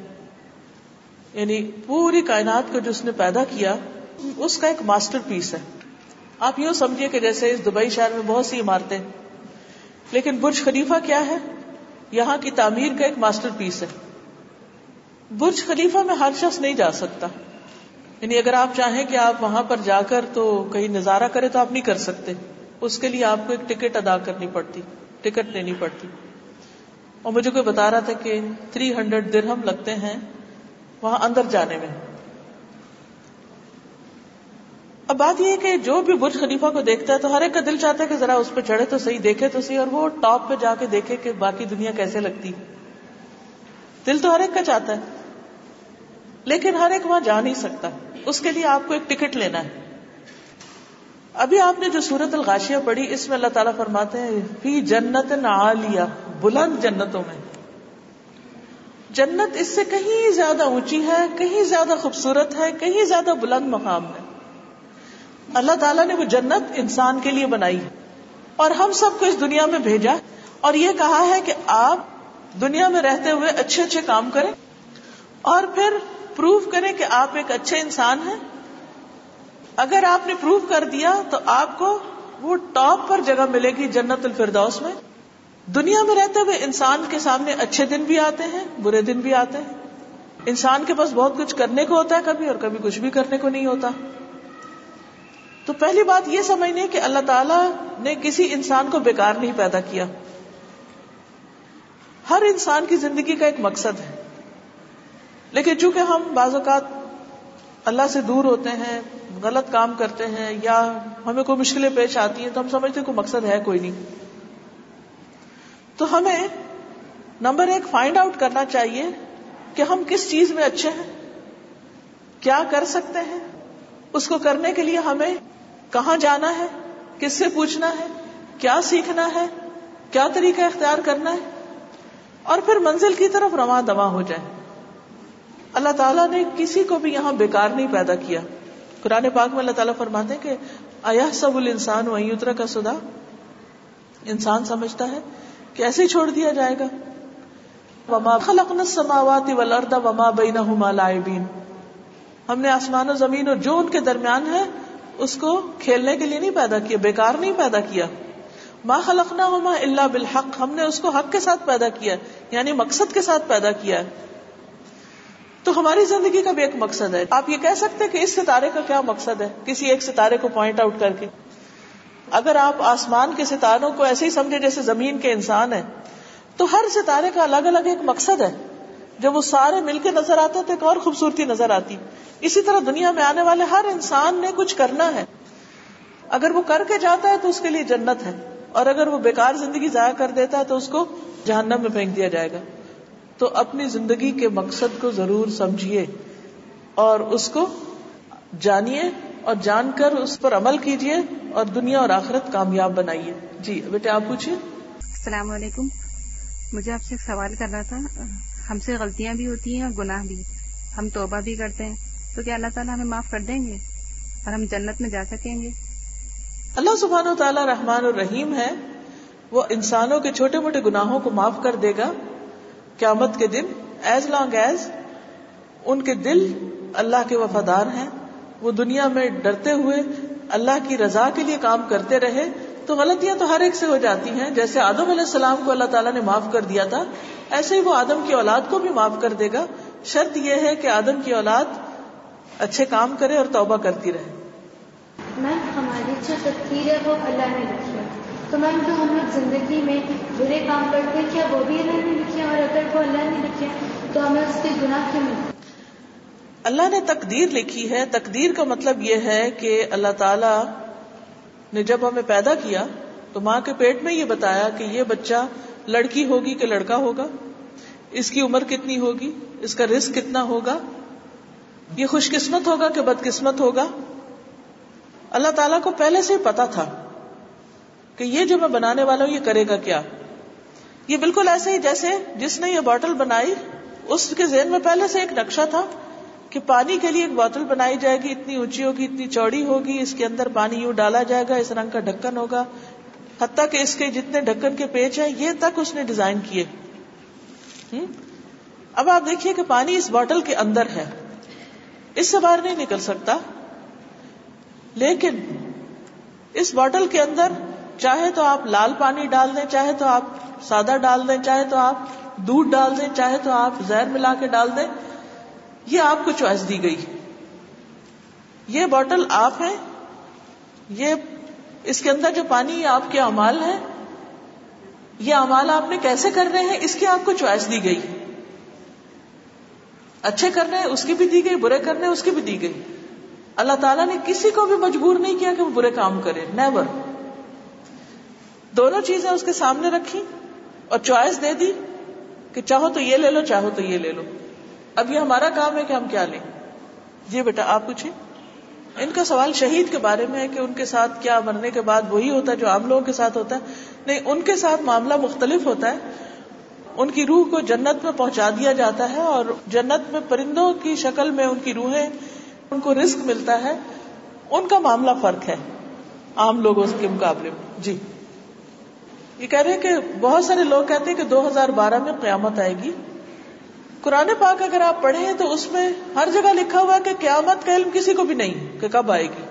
B: یعنی پوری کائنات کو جو اس نے پیدا کیا، اس کا ایک ماسٹر پیس ہے۔ آپ یوں سمجھیے کہ جیسے اس دبئی شہر میں بہت سی عمارتیں، لیکن برج خلیفہ کیا ہے؟ یہاں کی تعمیر کا ایک ماسٹر پیس ہے۔ برج خلیفہ میں ہر شخص نہیں جا سکتا۔ یعنی اگر آپ چاہیں کہ آپ وہاں پر جا کر تو کہیں نظارہ کرے تو آپ نہیں کر سکتے۔ اس کے لیے آپ کو ایک ٹکٹ ادا کرنی پڑتی۔ ٹکٹ لینی پڑتی۔ اور مجھے کوئی بتا رہا تھا کہ تھری ہنڈریڈ درہم لگتے ہیں وہاں اندر جانے میں۔ اب بات یہ کہ جو بھی برج خلیفہ کو دیکھتا ہے تو ہر ایک کا دل چاہتا ہے کہ ذرا اس پہ چڑھے تو صحیح دیکھے تو صحیح اور وہ ٹاپ پہ جا کے دیکھے کہ باقی دنیا کیسے لگتی۔ دل تو ہر ایک کا چاہتا ہے، لیکن ہر ایک وہاں جا نہیں سکتا۔ اس کے لیے آپ کو ایک ٹکٹ لینا ہے۔ ابھی آپ نے جو سورت الغاشیہ پڑھی، اس میں اللہ تعالیٰ فرماتے ہیں، فی جنت عالیہ، بلند جنتوں میں۔ جنت اس سے کہیں زیادہ اونچی ہے، کہیں زیادہ خوبصورت ہے، کہیں زیادہ بلند مقام ہے اللہ تعالیٰ نے وہ جنت انسان کے لیے بنائی اور ہم سب کو اس دنیا میں بھیجا اور یہ کہا ہے کہ آپ دنیا میں رہتے ہوئے اچھے اچھے کام کریں۔ اور پھر پروف کریں کہ آپ ایک اچھے انسان ہیں۔ اگر آپ نے پروف کر دیا تو آپ کو وہ ٹاپ پر جگہ ملے گی جنت الفردوس میں۔ دنیا میں رہتے ہوئے انسان کے سامنے اچھے دن بھی آتے ہیں، برے دن بھی آتے ہیں۔ انسان کے پاس بہت کچھ کرنے کو ہوتا ہے کبھی اور کبھی کچھ بھی کرنے کو نہیں ہوتا۔ تو پہلی بات یہ سمجھنے کہ اللہ تعالی نے کسی انسان کو بیکار نہیں پیدا کیا۔ ہر انسان کی زندگی کا ایک مقصد ہے۔ لیکن چونکہ ہم بعض اوقات اللہ سے دور ہوتے ہیں، غلط کام کرتے ہیں یا ہمیں کوئی مشکلیں پیش آتی ہیں، تو ہم سمجھتے کوئی مقصد ہے، کوئی نہیں۔ تو ہمیں نمبر ایک فائنڈ آؤٹ کرنا چاہیے کہ ہم کس چیز میں اچھے ہیں، کیا کر سکتے ہیں اس کو کرنے کے لیے ہمیں کہاں جانا ہے؟ کس سے پوچھنا ہے؟ کیا سیکھنا ہے؟ کیا طریقہ اختیار کرنا ہے؟ اور پھر منزل کی طرف رواں دواں ہو جائے اللہ تعالیٰ نے کسی کو بھی یہاں بیکار نہیں پیدا کیا۔ قرآن پاک میں اللہ تعالیٰ فرماتے کہ آیا سب الانسان وہیں اترا کا سدا انسان سمجھتا ہے کہ ایسے چھوڑ دیا جائے گا۔ وما خلقنا السماوات والارض وما بینہما لاعبین ہم نے آسمان و زمین اور جو ان کے درمیان ہے، اس کو کھیلنے کے لیے نہیں پیدا کیا، بیکار نہیں پیدا کیا۔ ما خلقنا ہما اللہ بالحق، ہم نے اس کو حق کے ساتھ پیدا کیا یعنی مقصد کے ساتھ پیدا کیا۔ ہے تو ہماری زندگی کا بھی ایک مقصد ہے۔ آپ یہ کہہ سکتے کہ اس ستارے کا کیا مقصد ہے، کسی ایک ستارے کو پوائنٹ آؤٹ کر کے۔ اگر آپ آسمان کے ستاروں کو ایسے ہی سمجھے جیسے زمین کے انسان ہیں، تو ہر ستارے کا الگ الگ ایک مقصد ہے۔ جب وہ سارے مل کے نظر آتے تو ایک اور خوبصورتی نظر آتی۔ اسی طرح دنیا میں آنے والے ہر انسان نے کچھ کرنا ہے۔ اگر وہ کر کے جاتا ہے تو اس کے لیے جنت ہے۔ اور اگر وہ بیکار زندگی ضائع کر دیتا ہے تو اس کو جہنم میں پھینک دیا جائے گا۔ تو اپنی زندگی کے مقصد کو ضرور سمجھیے اور اس کو جانیے اور جان کر اس پر عمل کیجیے اور دنیا اور آخرت کامیاب بنائیے۔ جی بیٹے، آپ پوچھیے؟
C: السلام علیکم۔ مجھے آپ سے ایک سوال کرنا تھا۔ ہم سے غلطیاں بھی ہوتی ہیں اور گناہ بھی ہم توبہ بھی کرتے ہیں۔ تو کیا اللہ تعالیٰ ہمیں معاف کر دیں گے؟ اور ہم جنت میں جا سکیں گے؟
B: اللہ سبحانہ و تعالیٰ رحمان الرحیم ہے۔ وہ انسانوں کے چھوٹے موٹے گناہوں کو معاف کر دے گا۔ قیامت کے دن ایز لانگ ایز ان کے دل اللہ کے وفادار ہیں۔ وہ دنیا میں ڈرتے ہوئے اللہ کی رضا کے لیے کام کرتے رہے۔ تو غلطیاں تو ہر ایک سے ہو جاتی ہیں۔ جیسے آدم علیہ السلام کو اللہ تعالیٰ نے معاف کر دیا تھا ایسے ہی وہ آدم کی اولاد کو بھی معاف کر دے گا۔ شرط یہ ہے کہ آدم کی اولاد اچھے کام کرے اور توبہ کرتی رہے۔
D: میم ہماری جو تقدیر ہے وہ اللہ نے لکھی ہے۔ تو میم جو ہم لوگ زندگی میں برے کام کرتے ہیں کیا وہ بھی اللہ نے لکھے اور اگر وہ اللہ نے لکھے تو ہمیں اس کے گناہ کیوں ملتے
B: اللہ نے تقدیر لکھی ہے۔ تقدیر کا مطلب یہ ہے کہ اللہ تعالی نے جب ہمیں پیدا کیا تو ماں کے پیٹ میں یہ بتایا کہ یہ بچہ لڑکی ہوگی کہ لڑکا ہوگا؟ اس کی عمر کتنی ہوگی؟ اس کا رسک کتنا ہوگا؟ یہ خوش قسمت ہوگا کہ بد قسمت ہوگا؟ اللہ تعالیٰ کو پہلے سے پتا تھا کہ یہ جو میں بنانے والا ہوں یہ کرے گا کیا؟ یہ بالکل ایسے ہی جیسے جس نے یہ بوٹل بنائی، اس کے ذہن میں پہلے سے ایک نقشہ تھا کہ پانی کے لیے ایک بوتل بنائی جائے گی، اتنی اونچی ہوگی، اتنی چوڑی ہوگی، اس کے اندر پانی یوں ڈالا جائے گا، اس رنگ کا ڈھکن ہوگا۔ حتیٰ کہ اس کے جتنے ڈھکن کے پیچ ہیں، یہ تک اس نے ڈیزائن کیے۔ اب آپ دیکھیے کہ پانی اس بوٹل کے اندر ہے۔ اس سے باہر نہیں نکل سکتا۔ لیکن اس بوٹل کے اندر چاہے تو آپ لال پانی ڈال دیں، چاہے تو آپ سادہ ڈال دیں، چاہے تو آپ دودھ ڈال دیں، چاہے تو آپ زہر ملا کے ڈال دیں یہ آپ کو چوائس دی گئی۔ یہ بوٹل آپ ہے یہ اس کے اندر جو پانی یہ آپ کے امال ہے یہ امال آپ نے کیسے کر رہے ہیں، اس کی آپ کو چوائس دی گئی۔ اچھے کرنے اس کی بھی دی گئی، برے کرنے اس کی بھی دی گئی۔ اللہ تعالیٰ نے کسی کو بھی مجبور نہیں کیا کہ وہ برے کام کرے نیور دونوں چیزیں اس کے سامنے رکھی اور چوائس دے دی کہ چاہو تو یہ لے لو، چاہو تو یہ لے لو۔ اب یہ ہمارا کام ہے کہ ہم کیا لیں؟ جی بیٹا، آپ پوچھیں۔ ان کا سوال شہید کے بارے میں ہے کہ ان کے ساتھ کیا مرنے کے بعد وہی ہوتا ہے جو عام لوگوں کے ساتھ ہوتا ہے؟ نہیں، ان کے ساتھ معاملہ مختلف ہوتا ہے۔ ان کی روح کو جنت میں پہنچا دیا جاتا ہے اور جنت میں پرندوں کی شکل میں ان کی روحیں، ان کو رسک ملتا ہے۔ ان کا معاملہ فرق ہے، عام لوگوں کے مقابلے میں۔ جی۔ یہ کہہ رہے ہیں کہ بہت سارے لوگ کہتے ہیں کہ دو ہزار بارہ میں قیامت آئے گی۔ قرآن پاک اگر آپ پڑھیں تو اس میں ہر جگہ لکھا ہوا کہ قیامت کا علم کسی کو بھی نہیں، کہ کب آئے گی۔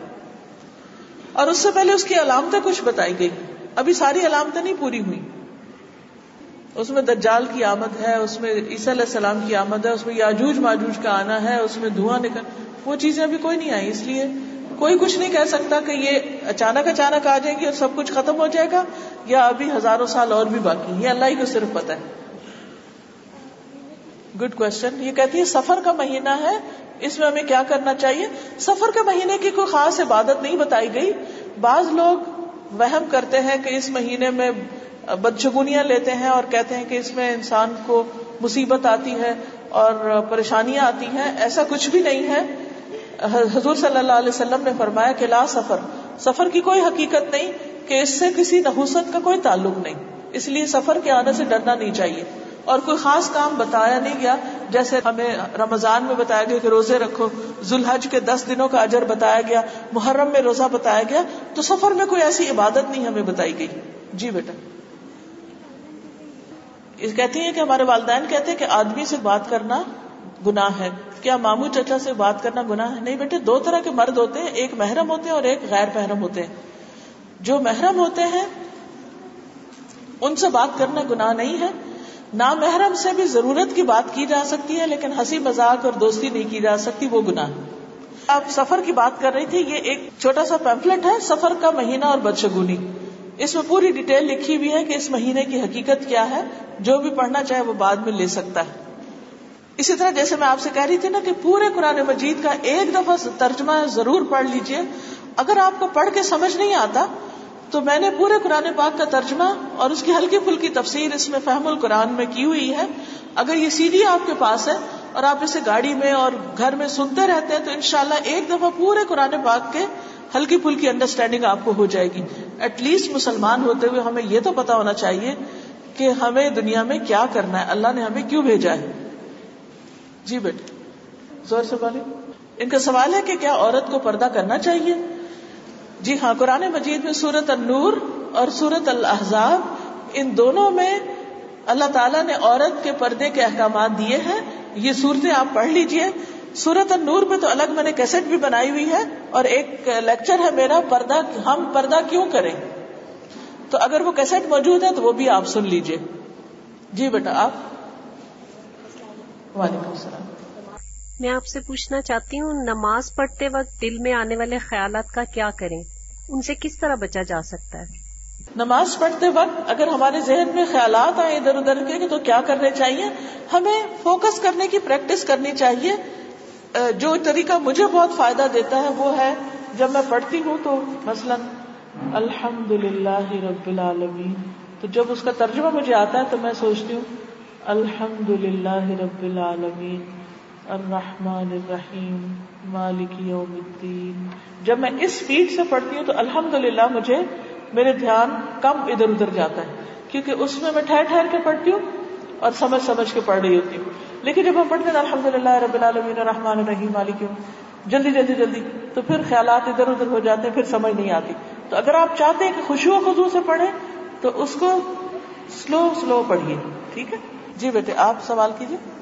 B: اور اس سے پہلے اس کی علامتیں کچھ بتائی گئی۔ ابھی ساری علامتیں نہیں پوری ہوئی۔ اس میں دجال کی آمد ہے، اس میں عیسیٰ علیہ السلام کی آمد ہے، اس میں یاجوج ماجوج کا آنا ہے، اس میں دھواں نکل، وہ چیزیں ابھی کوئی نہیں آئی اس لیے کوئی کچھ نہیں کہہ سکتا کہ یہ اچانک اچانک آ جائیں گی اور سب کچھ ختم ہو جائے گا یا ابھی ہزاروں سال اور بھی باقی یہ اللہ ہی کو صرف پتا ہے۔ گڈ کوشچن یہ کہتی ہے، سفر کا مہینہ ہے، اس میں ہمیں کیا کرنا چاہیے؟ سفر کے مہینے کی کوئی خاص عبادت نہیں بتائی گئی۔ بعض لوگ وہم کرتے ہیں کہ اس مہینے میں بدشگونیاں لیتے ہیں اور کہتے ہیں کہ اس میں انسان کو مصیبت آتی ہے اور پریشانیاں آتی ہیں۔ ایسا کچھ بھی نہیں ہے۔ حضور صلی اللہ علیہ وسلم نے فرمایا کہ لا سفر سفر کی کوئی حقیقت نہیں کہ اس سے کسی نحوست کا کوئی تعلق نہیں۔ اس لیے سفر کے آنے سے ڈرنا نہیں چاہیے۔ اور کوئی خاص کام بتایا نہیں گیا، جیسے ہمیں رمضان میں بتایا گیا کہ روزے رکھو، ذوالحج کے دس دنوں کا اجر بتایا گیا، محرم میں روزہ بتایا گیا، تو سفر میں کوئی ایسی عبادت نہیں ہمیں بتائی گئی۔ جی بیٹا۔ کہتی ہیں کہ ہمارے والدین کہتے ہیں کہ آدمی سے بات کرنا گناہ ہے۔ کیا مامو چچا سے بات کرنا گناہ ہے؟ نہیں بیٹے، دو طرح کے مرد ہوتے ہیں، ایک محرم ہوتے ہیں اور ایک غیر محرم ہوتے ہیں۔ جو محرم ہوتے ہیں، ان سے بات کرنا گناہ نہیں ہے۔ نامحرم سے بھی ضرورت کی بات کی جا سکتی ہے، لیکن ہنسی مذاق اور دوستی نہیں کی جا سکتی، وہ گناہ آپ سفر کی بات کر رہی تھی، یہ ایک چھوٹا سا پیمفلٹ ہے، سفر کا مہینہ اور بدشگونی۔ اس میں پوری ڈیٹیل لکھی ہوئی ہے کہ اس مہینے کی حقیقت کیا ہے، جو بھی پڑھنا چاہے وہ بعد میں لے سکتا ہے۔ اسی طرح جیسے میں آپ سے کہہ رہی تھی نا کہ پورے قرآن مجید کا ایک دفعہ ترجمہ ضرور پڑھ لیجیے۔ اگر آپ کو پڑھ کے سمجھ نہیں آتا تو میں نے پورے قرآن پاک کا ترجمہ اور اس کی ہلکی پھلکی تفسیر اس میں فہم القرآن میں کی ہوئی ہے۔ اگر یہ سی ڈی آپ کے پاس ہے اور آپ اسے گاڑی میں اور گھر میں سنتے رہتے ہیں تو انشاءاللہ ایک دفعہ پورے قرآن پاک کے ہلکی پھلکی انڈرسٹینڈنگ آپ کو ہو جائے گی۔ ایٹ لیسٹ مسلمان ہوتے ہوئے ہمیں یہ تو پتا ہونا چاہیے کہ ہمیں دنیا میں کیا کرنا ہے۔ اللہ نے ہمیں کیوں بھیجا ہے؟ جی بیٹے زور سے بولے ان کا سوال ہے کہ کیا عورت کو پردہ کرنا چاہیے؟ جی ہاں قرآن مجید میں سورت النور اور سورت الحضاب ان دونوں میں اللہ تعالیٰ نے عورت کے پردے کے احکامات دیے ہیں۔ یہ صورتیں آپ پڑھ لیجیے۔ سورت النور میں تو الگ میں نے کیسٹ بھی بنائی ہوئی ہے اور ایک لیکچر ہے میرا، پردہ، ہم پردہ کیوں کریں؟ تو اگر وہ کیسٹ موجود ہے تو وہ بھی آپ سن لیجیے۔ جی بیٹا، آپ۔ وعلیکم السلام۔
E: میں آپ سے پوچھنا چاہتی ہوں، نماز پڑھتے وقت دل میں آنے والے خیالات کا کیا کریں؟ ان سے کس طرح بچا جا سکتا ہے؟
B: نماز پڑھتے وقت اگر ہمارے ذہن میں خیالات آئے ادھر ادھر کے تو کیا کرنے چاہیے؟ ہمیں فوکس کرنے کی پریکٹس کرنی چاہیے۔ جو طریقہ مجھے بہت فائدہ دیتا ہے وہ ہے، جب میں پڑھتی ہوں تو مثلا الحمد للہ رب العالمین، تو جب اس کا ترجمہ مجھے آتا ہے تو میں سوچتی ہوں الحمد للہ رب العالمین۔ الرحمن الرحیم، مالک یوم الدین۔ جب میں اس اسپیڈ سے پڑھتی ہوں تو الحمد للہ مجھے میرے دھیان کم ادھر ادھر جاتا ہے، کیونکہ اس میں میں ٹھہر ٹھہر کے پڑھتی ہوں اور سمجھ سمجھ کے پڑھ رہی ہوتی ہوں۔ لیکن جب ہم پڑھتے ہیں الحمد للہ رب العالمین الرحمن الرحیم، مالک یوم، جلدی جلدی جلدی، تو پھر خیالات ادھر ادھر ہو جاتے ہیں، پھر سمجھ نہیں آتی۔ تو اگر آپ چاہتے ہیں کہ خوشو خزو سے پڑھیں، تو اس کو سلو سلو پڑھیے، ٹھیک ہے؟ جی بیٹے، آپ سوال کیجیے۔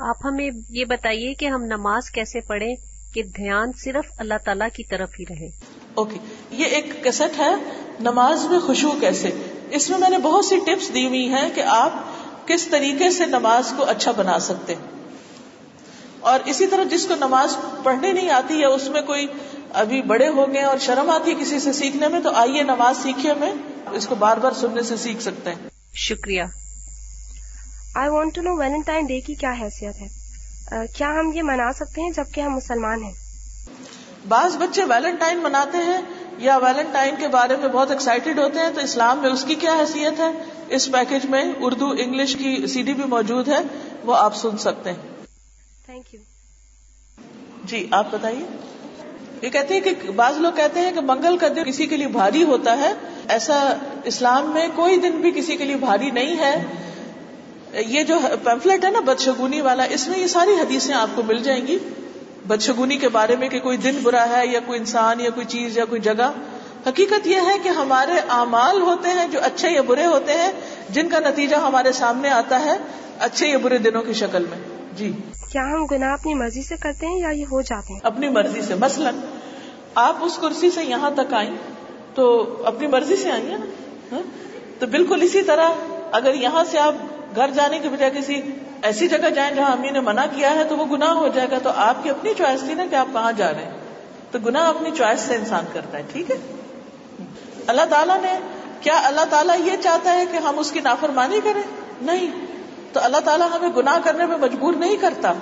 E: آپ ہمیں یہ بتائیے کہ ہم نماز کیسے پڑھیں کہ دھیان صرف اللہ تعالیٰ کی طرف ہی رہے۔
B: اوکے یہ ایک کیسٹ ہے نماز میں خوشبو کیسے؟ اس میں میں نے بہت سی ٹپس دی ہوئی ہیں کہ آپ کس طریقے سے نماز کو اچھا بنا سکتے اور اسی طرح جس کو نماز پڑھنے نہیں آتی یا اس میں کوئی ابھی بڑے ہو گئے اور شرم آتی ہے کسی سے سیکھنے میں تو آئیے نماز سیکھے میں اس کو بار بار سننے سے سیکھ سکتے ہیں۔
E: شکریہ۔
F: I want to know Valentine day کی کیا حیثیت ہے۔ کیا ہم یہ منا سکتے ہیں جبکہ ہم مسلمان ہیں؟
B: بعض بچے ویلنٹائن مناتے ہیں یا ویلنٹائن کے بارے میں بہت ایکسائٹیڈ ہوتے ہیں تو اسلام میں اس کی کیا حیثیت ہے؟ اس پیکج میں اردو انگلش کی سی ڈی بھی موجود ہے وہ آپ سن سکتے ہیں۔
F: تھینک یو
B: جی آپ بتائیے۔ یہ کہتے ہیں کہ بعض لوگ کہتے ہیں کہ منگل کا دن کسی کے لیے بھاری ہوتا ہے۔ ایسا اسلام میں کوئی دن بھی کسی کے لیے بھاری نہیں ہے۔ یہ جو پیمفلٹ ہے نا بدشگونی والا اس میں یہ ساری حدیثیں آپ کو مل جائیں گی۔ بدشگونی کے بارے میں کہ کوئی دن برا ہے یا کوئی انسان یا کوئی چیز یا کوئی جگہ۔ حقیقت یہ ہے کہ ہمارے اعمال ہوتے ہیں جو اچھے یا برے ہوتے ہیں جن کا نتیجہ ہمارے سامنے آتا ہے اچھے یا برے دنوں کی شکل میں۔ جی۔
F: کیا ہم گناہ اپنی مرضی سے کرتے ہیں یا یہ ہو جاتے ہیں؟
B: اپنی مرضی سے۔ مثلا آپ اس کرسی سے یہاں تک آئیں تو اپنی مرضی سے آئی ہیں نا؟ ہاں؟ تو بالکل اسی طرح اگر یہاں سے آپ گھر جانے کے بجائے کسی ایسی جگہ جائیں جہاں امی نے منع کیا ہے تو وہ گناہ ہو جائے گا تو آپ کی اپنی چوائس تھی نا کہ آپ کہاں جا رہے ہیں۔ تو گناہ اپنی چوائس سے انسان کرتا ہے، ٹھیک ہے؟ اللہ تعالیٰ نے، کیا اللہ تعالیٰ یہ چاہتا ہے کہ ہم اس کی نافرمانی کریں؟ نہیں۔ تو اللہ تعالیٰ ہمیں گناہ کرنے میں مجبور نہیں کرتا۔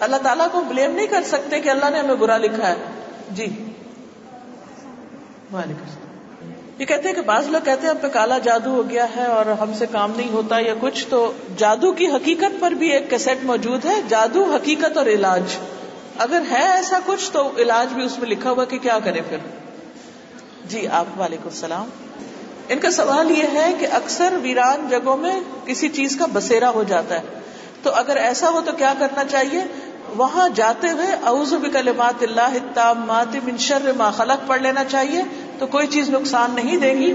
B: اللہ تعالیٰ کو بلیم نہیں کر سکتے کہ اللہ نے ہمیں برا لکھا ہے۔ جی۔ وعلیکم السلام۔ یہ کہتے ہیں کہ بعض لوگ کہتے ہیں اب پہ کالا جادو ہو گیا ہے اور ہم سے کام نہیں ہوتا یا کچھ، تو جادو کی حقیقت پر بھی ایک کیسٹ موجود ہے، جادو حقیقت اور علاج۔ اگر ہے ایسا کچھ، تو علاج بھی اس میں لکھا ہوا کہ کیا کرے پھر۔ جی آپ، وعلیکم السلام۔ ان کا سوال یہ ہے کہ اکثر ویران جگہوں میں کسی چیز کا بسیرا ہو جاتا ہے۔ تو اگر ایسا ہو تو کیا کرنا چاہیے؟ وہاں جاتے ہوئے اعوذ بکلمات اللہ التامات من شر ما خلق پڑھ لینا چاہیے تو کوئی چیز نقصان نہیں دے گی۔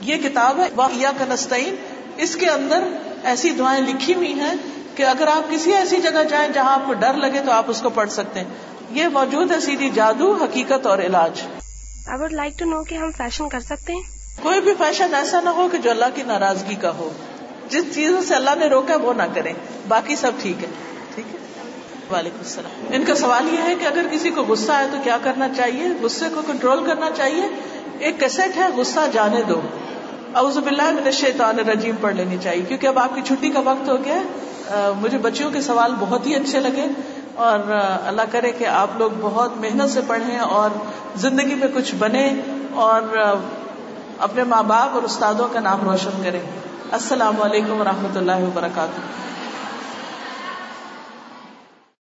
B: یہ کتاب ہے یا کنستین اس کے اندر ایسی دعائیں لکھی ہوئی ہیں کہ اگر آپ کسی ایسی جگہ جائیں جہاں آپ کو ڈر لگے تو آپ اس کو پڑھ سکتے ہیں۔ یہ موجود ہے سیدھی جادو حقیقت اور علاج۔
F: I would like to know کہ ہم فیشن کر سکتے ہیں؟
B: کوئی بھی فیشن ایسا نہ ہو کہ جو اللہ کی ناراضگی کا ہو۔ جس چیزوں سے اللہ نے روکا وہ نہ کریں باقی سب ٹھیک ہے۔ ٹھیک ہے۔ وعلیکم السلام۔ ان کا سوال یہ ہے کہ اگر کسی کو غصہ آئے تو کیا کرنا چاہیے؟ غصے کو کنٹرول کرنا چاہیے؟ ایک کیسٹ ہے، غصہ جانے دو۔ اعوذ باللہ من الشیطان الرجیم پڑھ لینی چاہیے، کیونکہ اب آپ کی چھٹی کا وقت ہو گیا مجھے بچیوں کے سوال بہت ہی اچھے لگے۔ اور اللہ کرے کہ آپ لوگ بہت محنت سے پڑھیں اور زندگی میں کچھ بنے اور اپنے ماں باپ اور استادوں کا نام روشن کریں۔ السلام علیکم و رحمۃ اللہ وبرکاتہ۔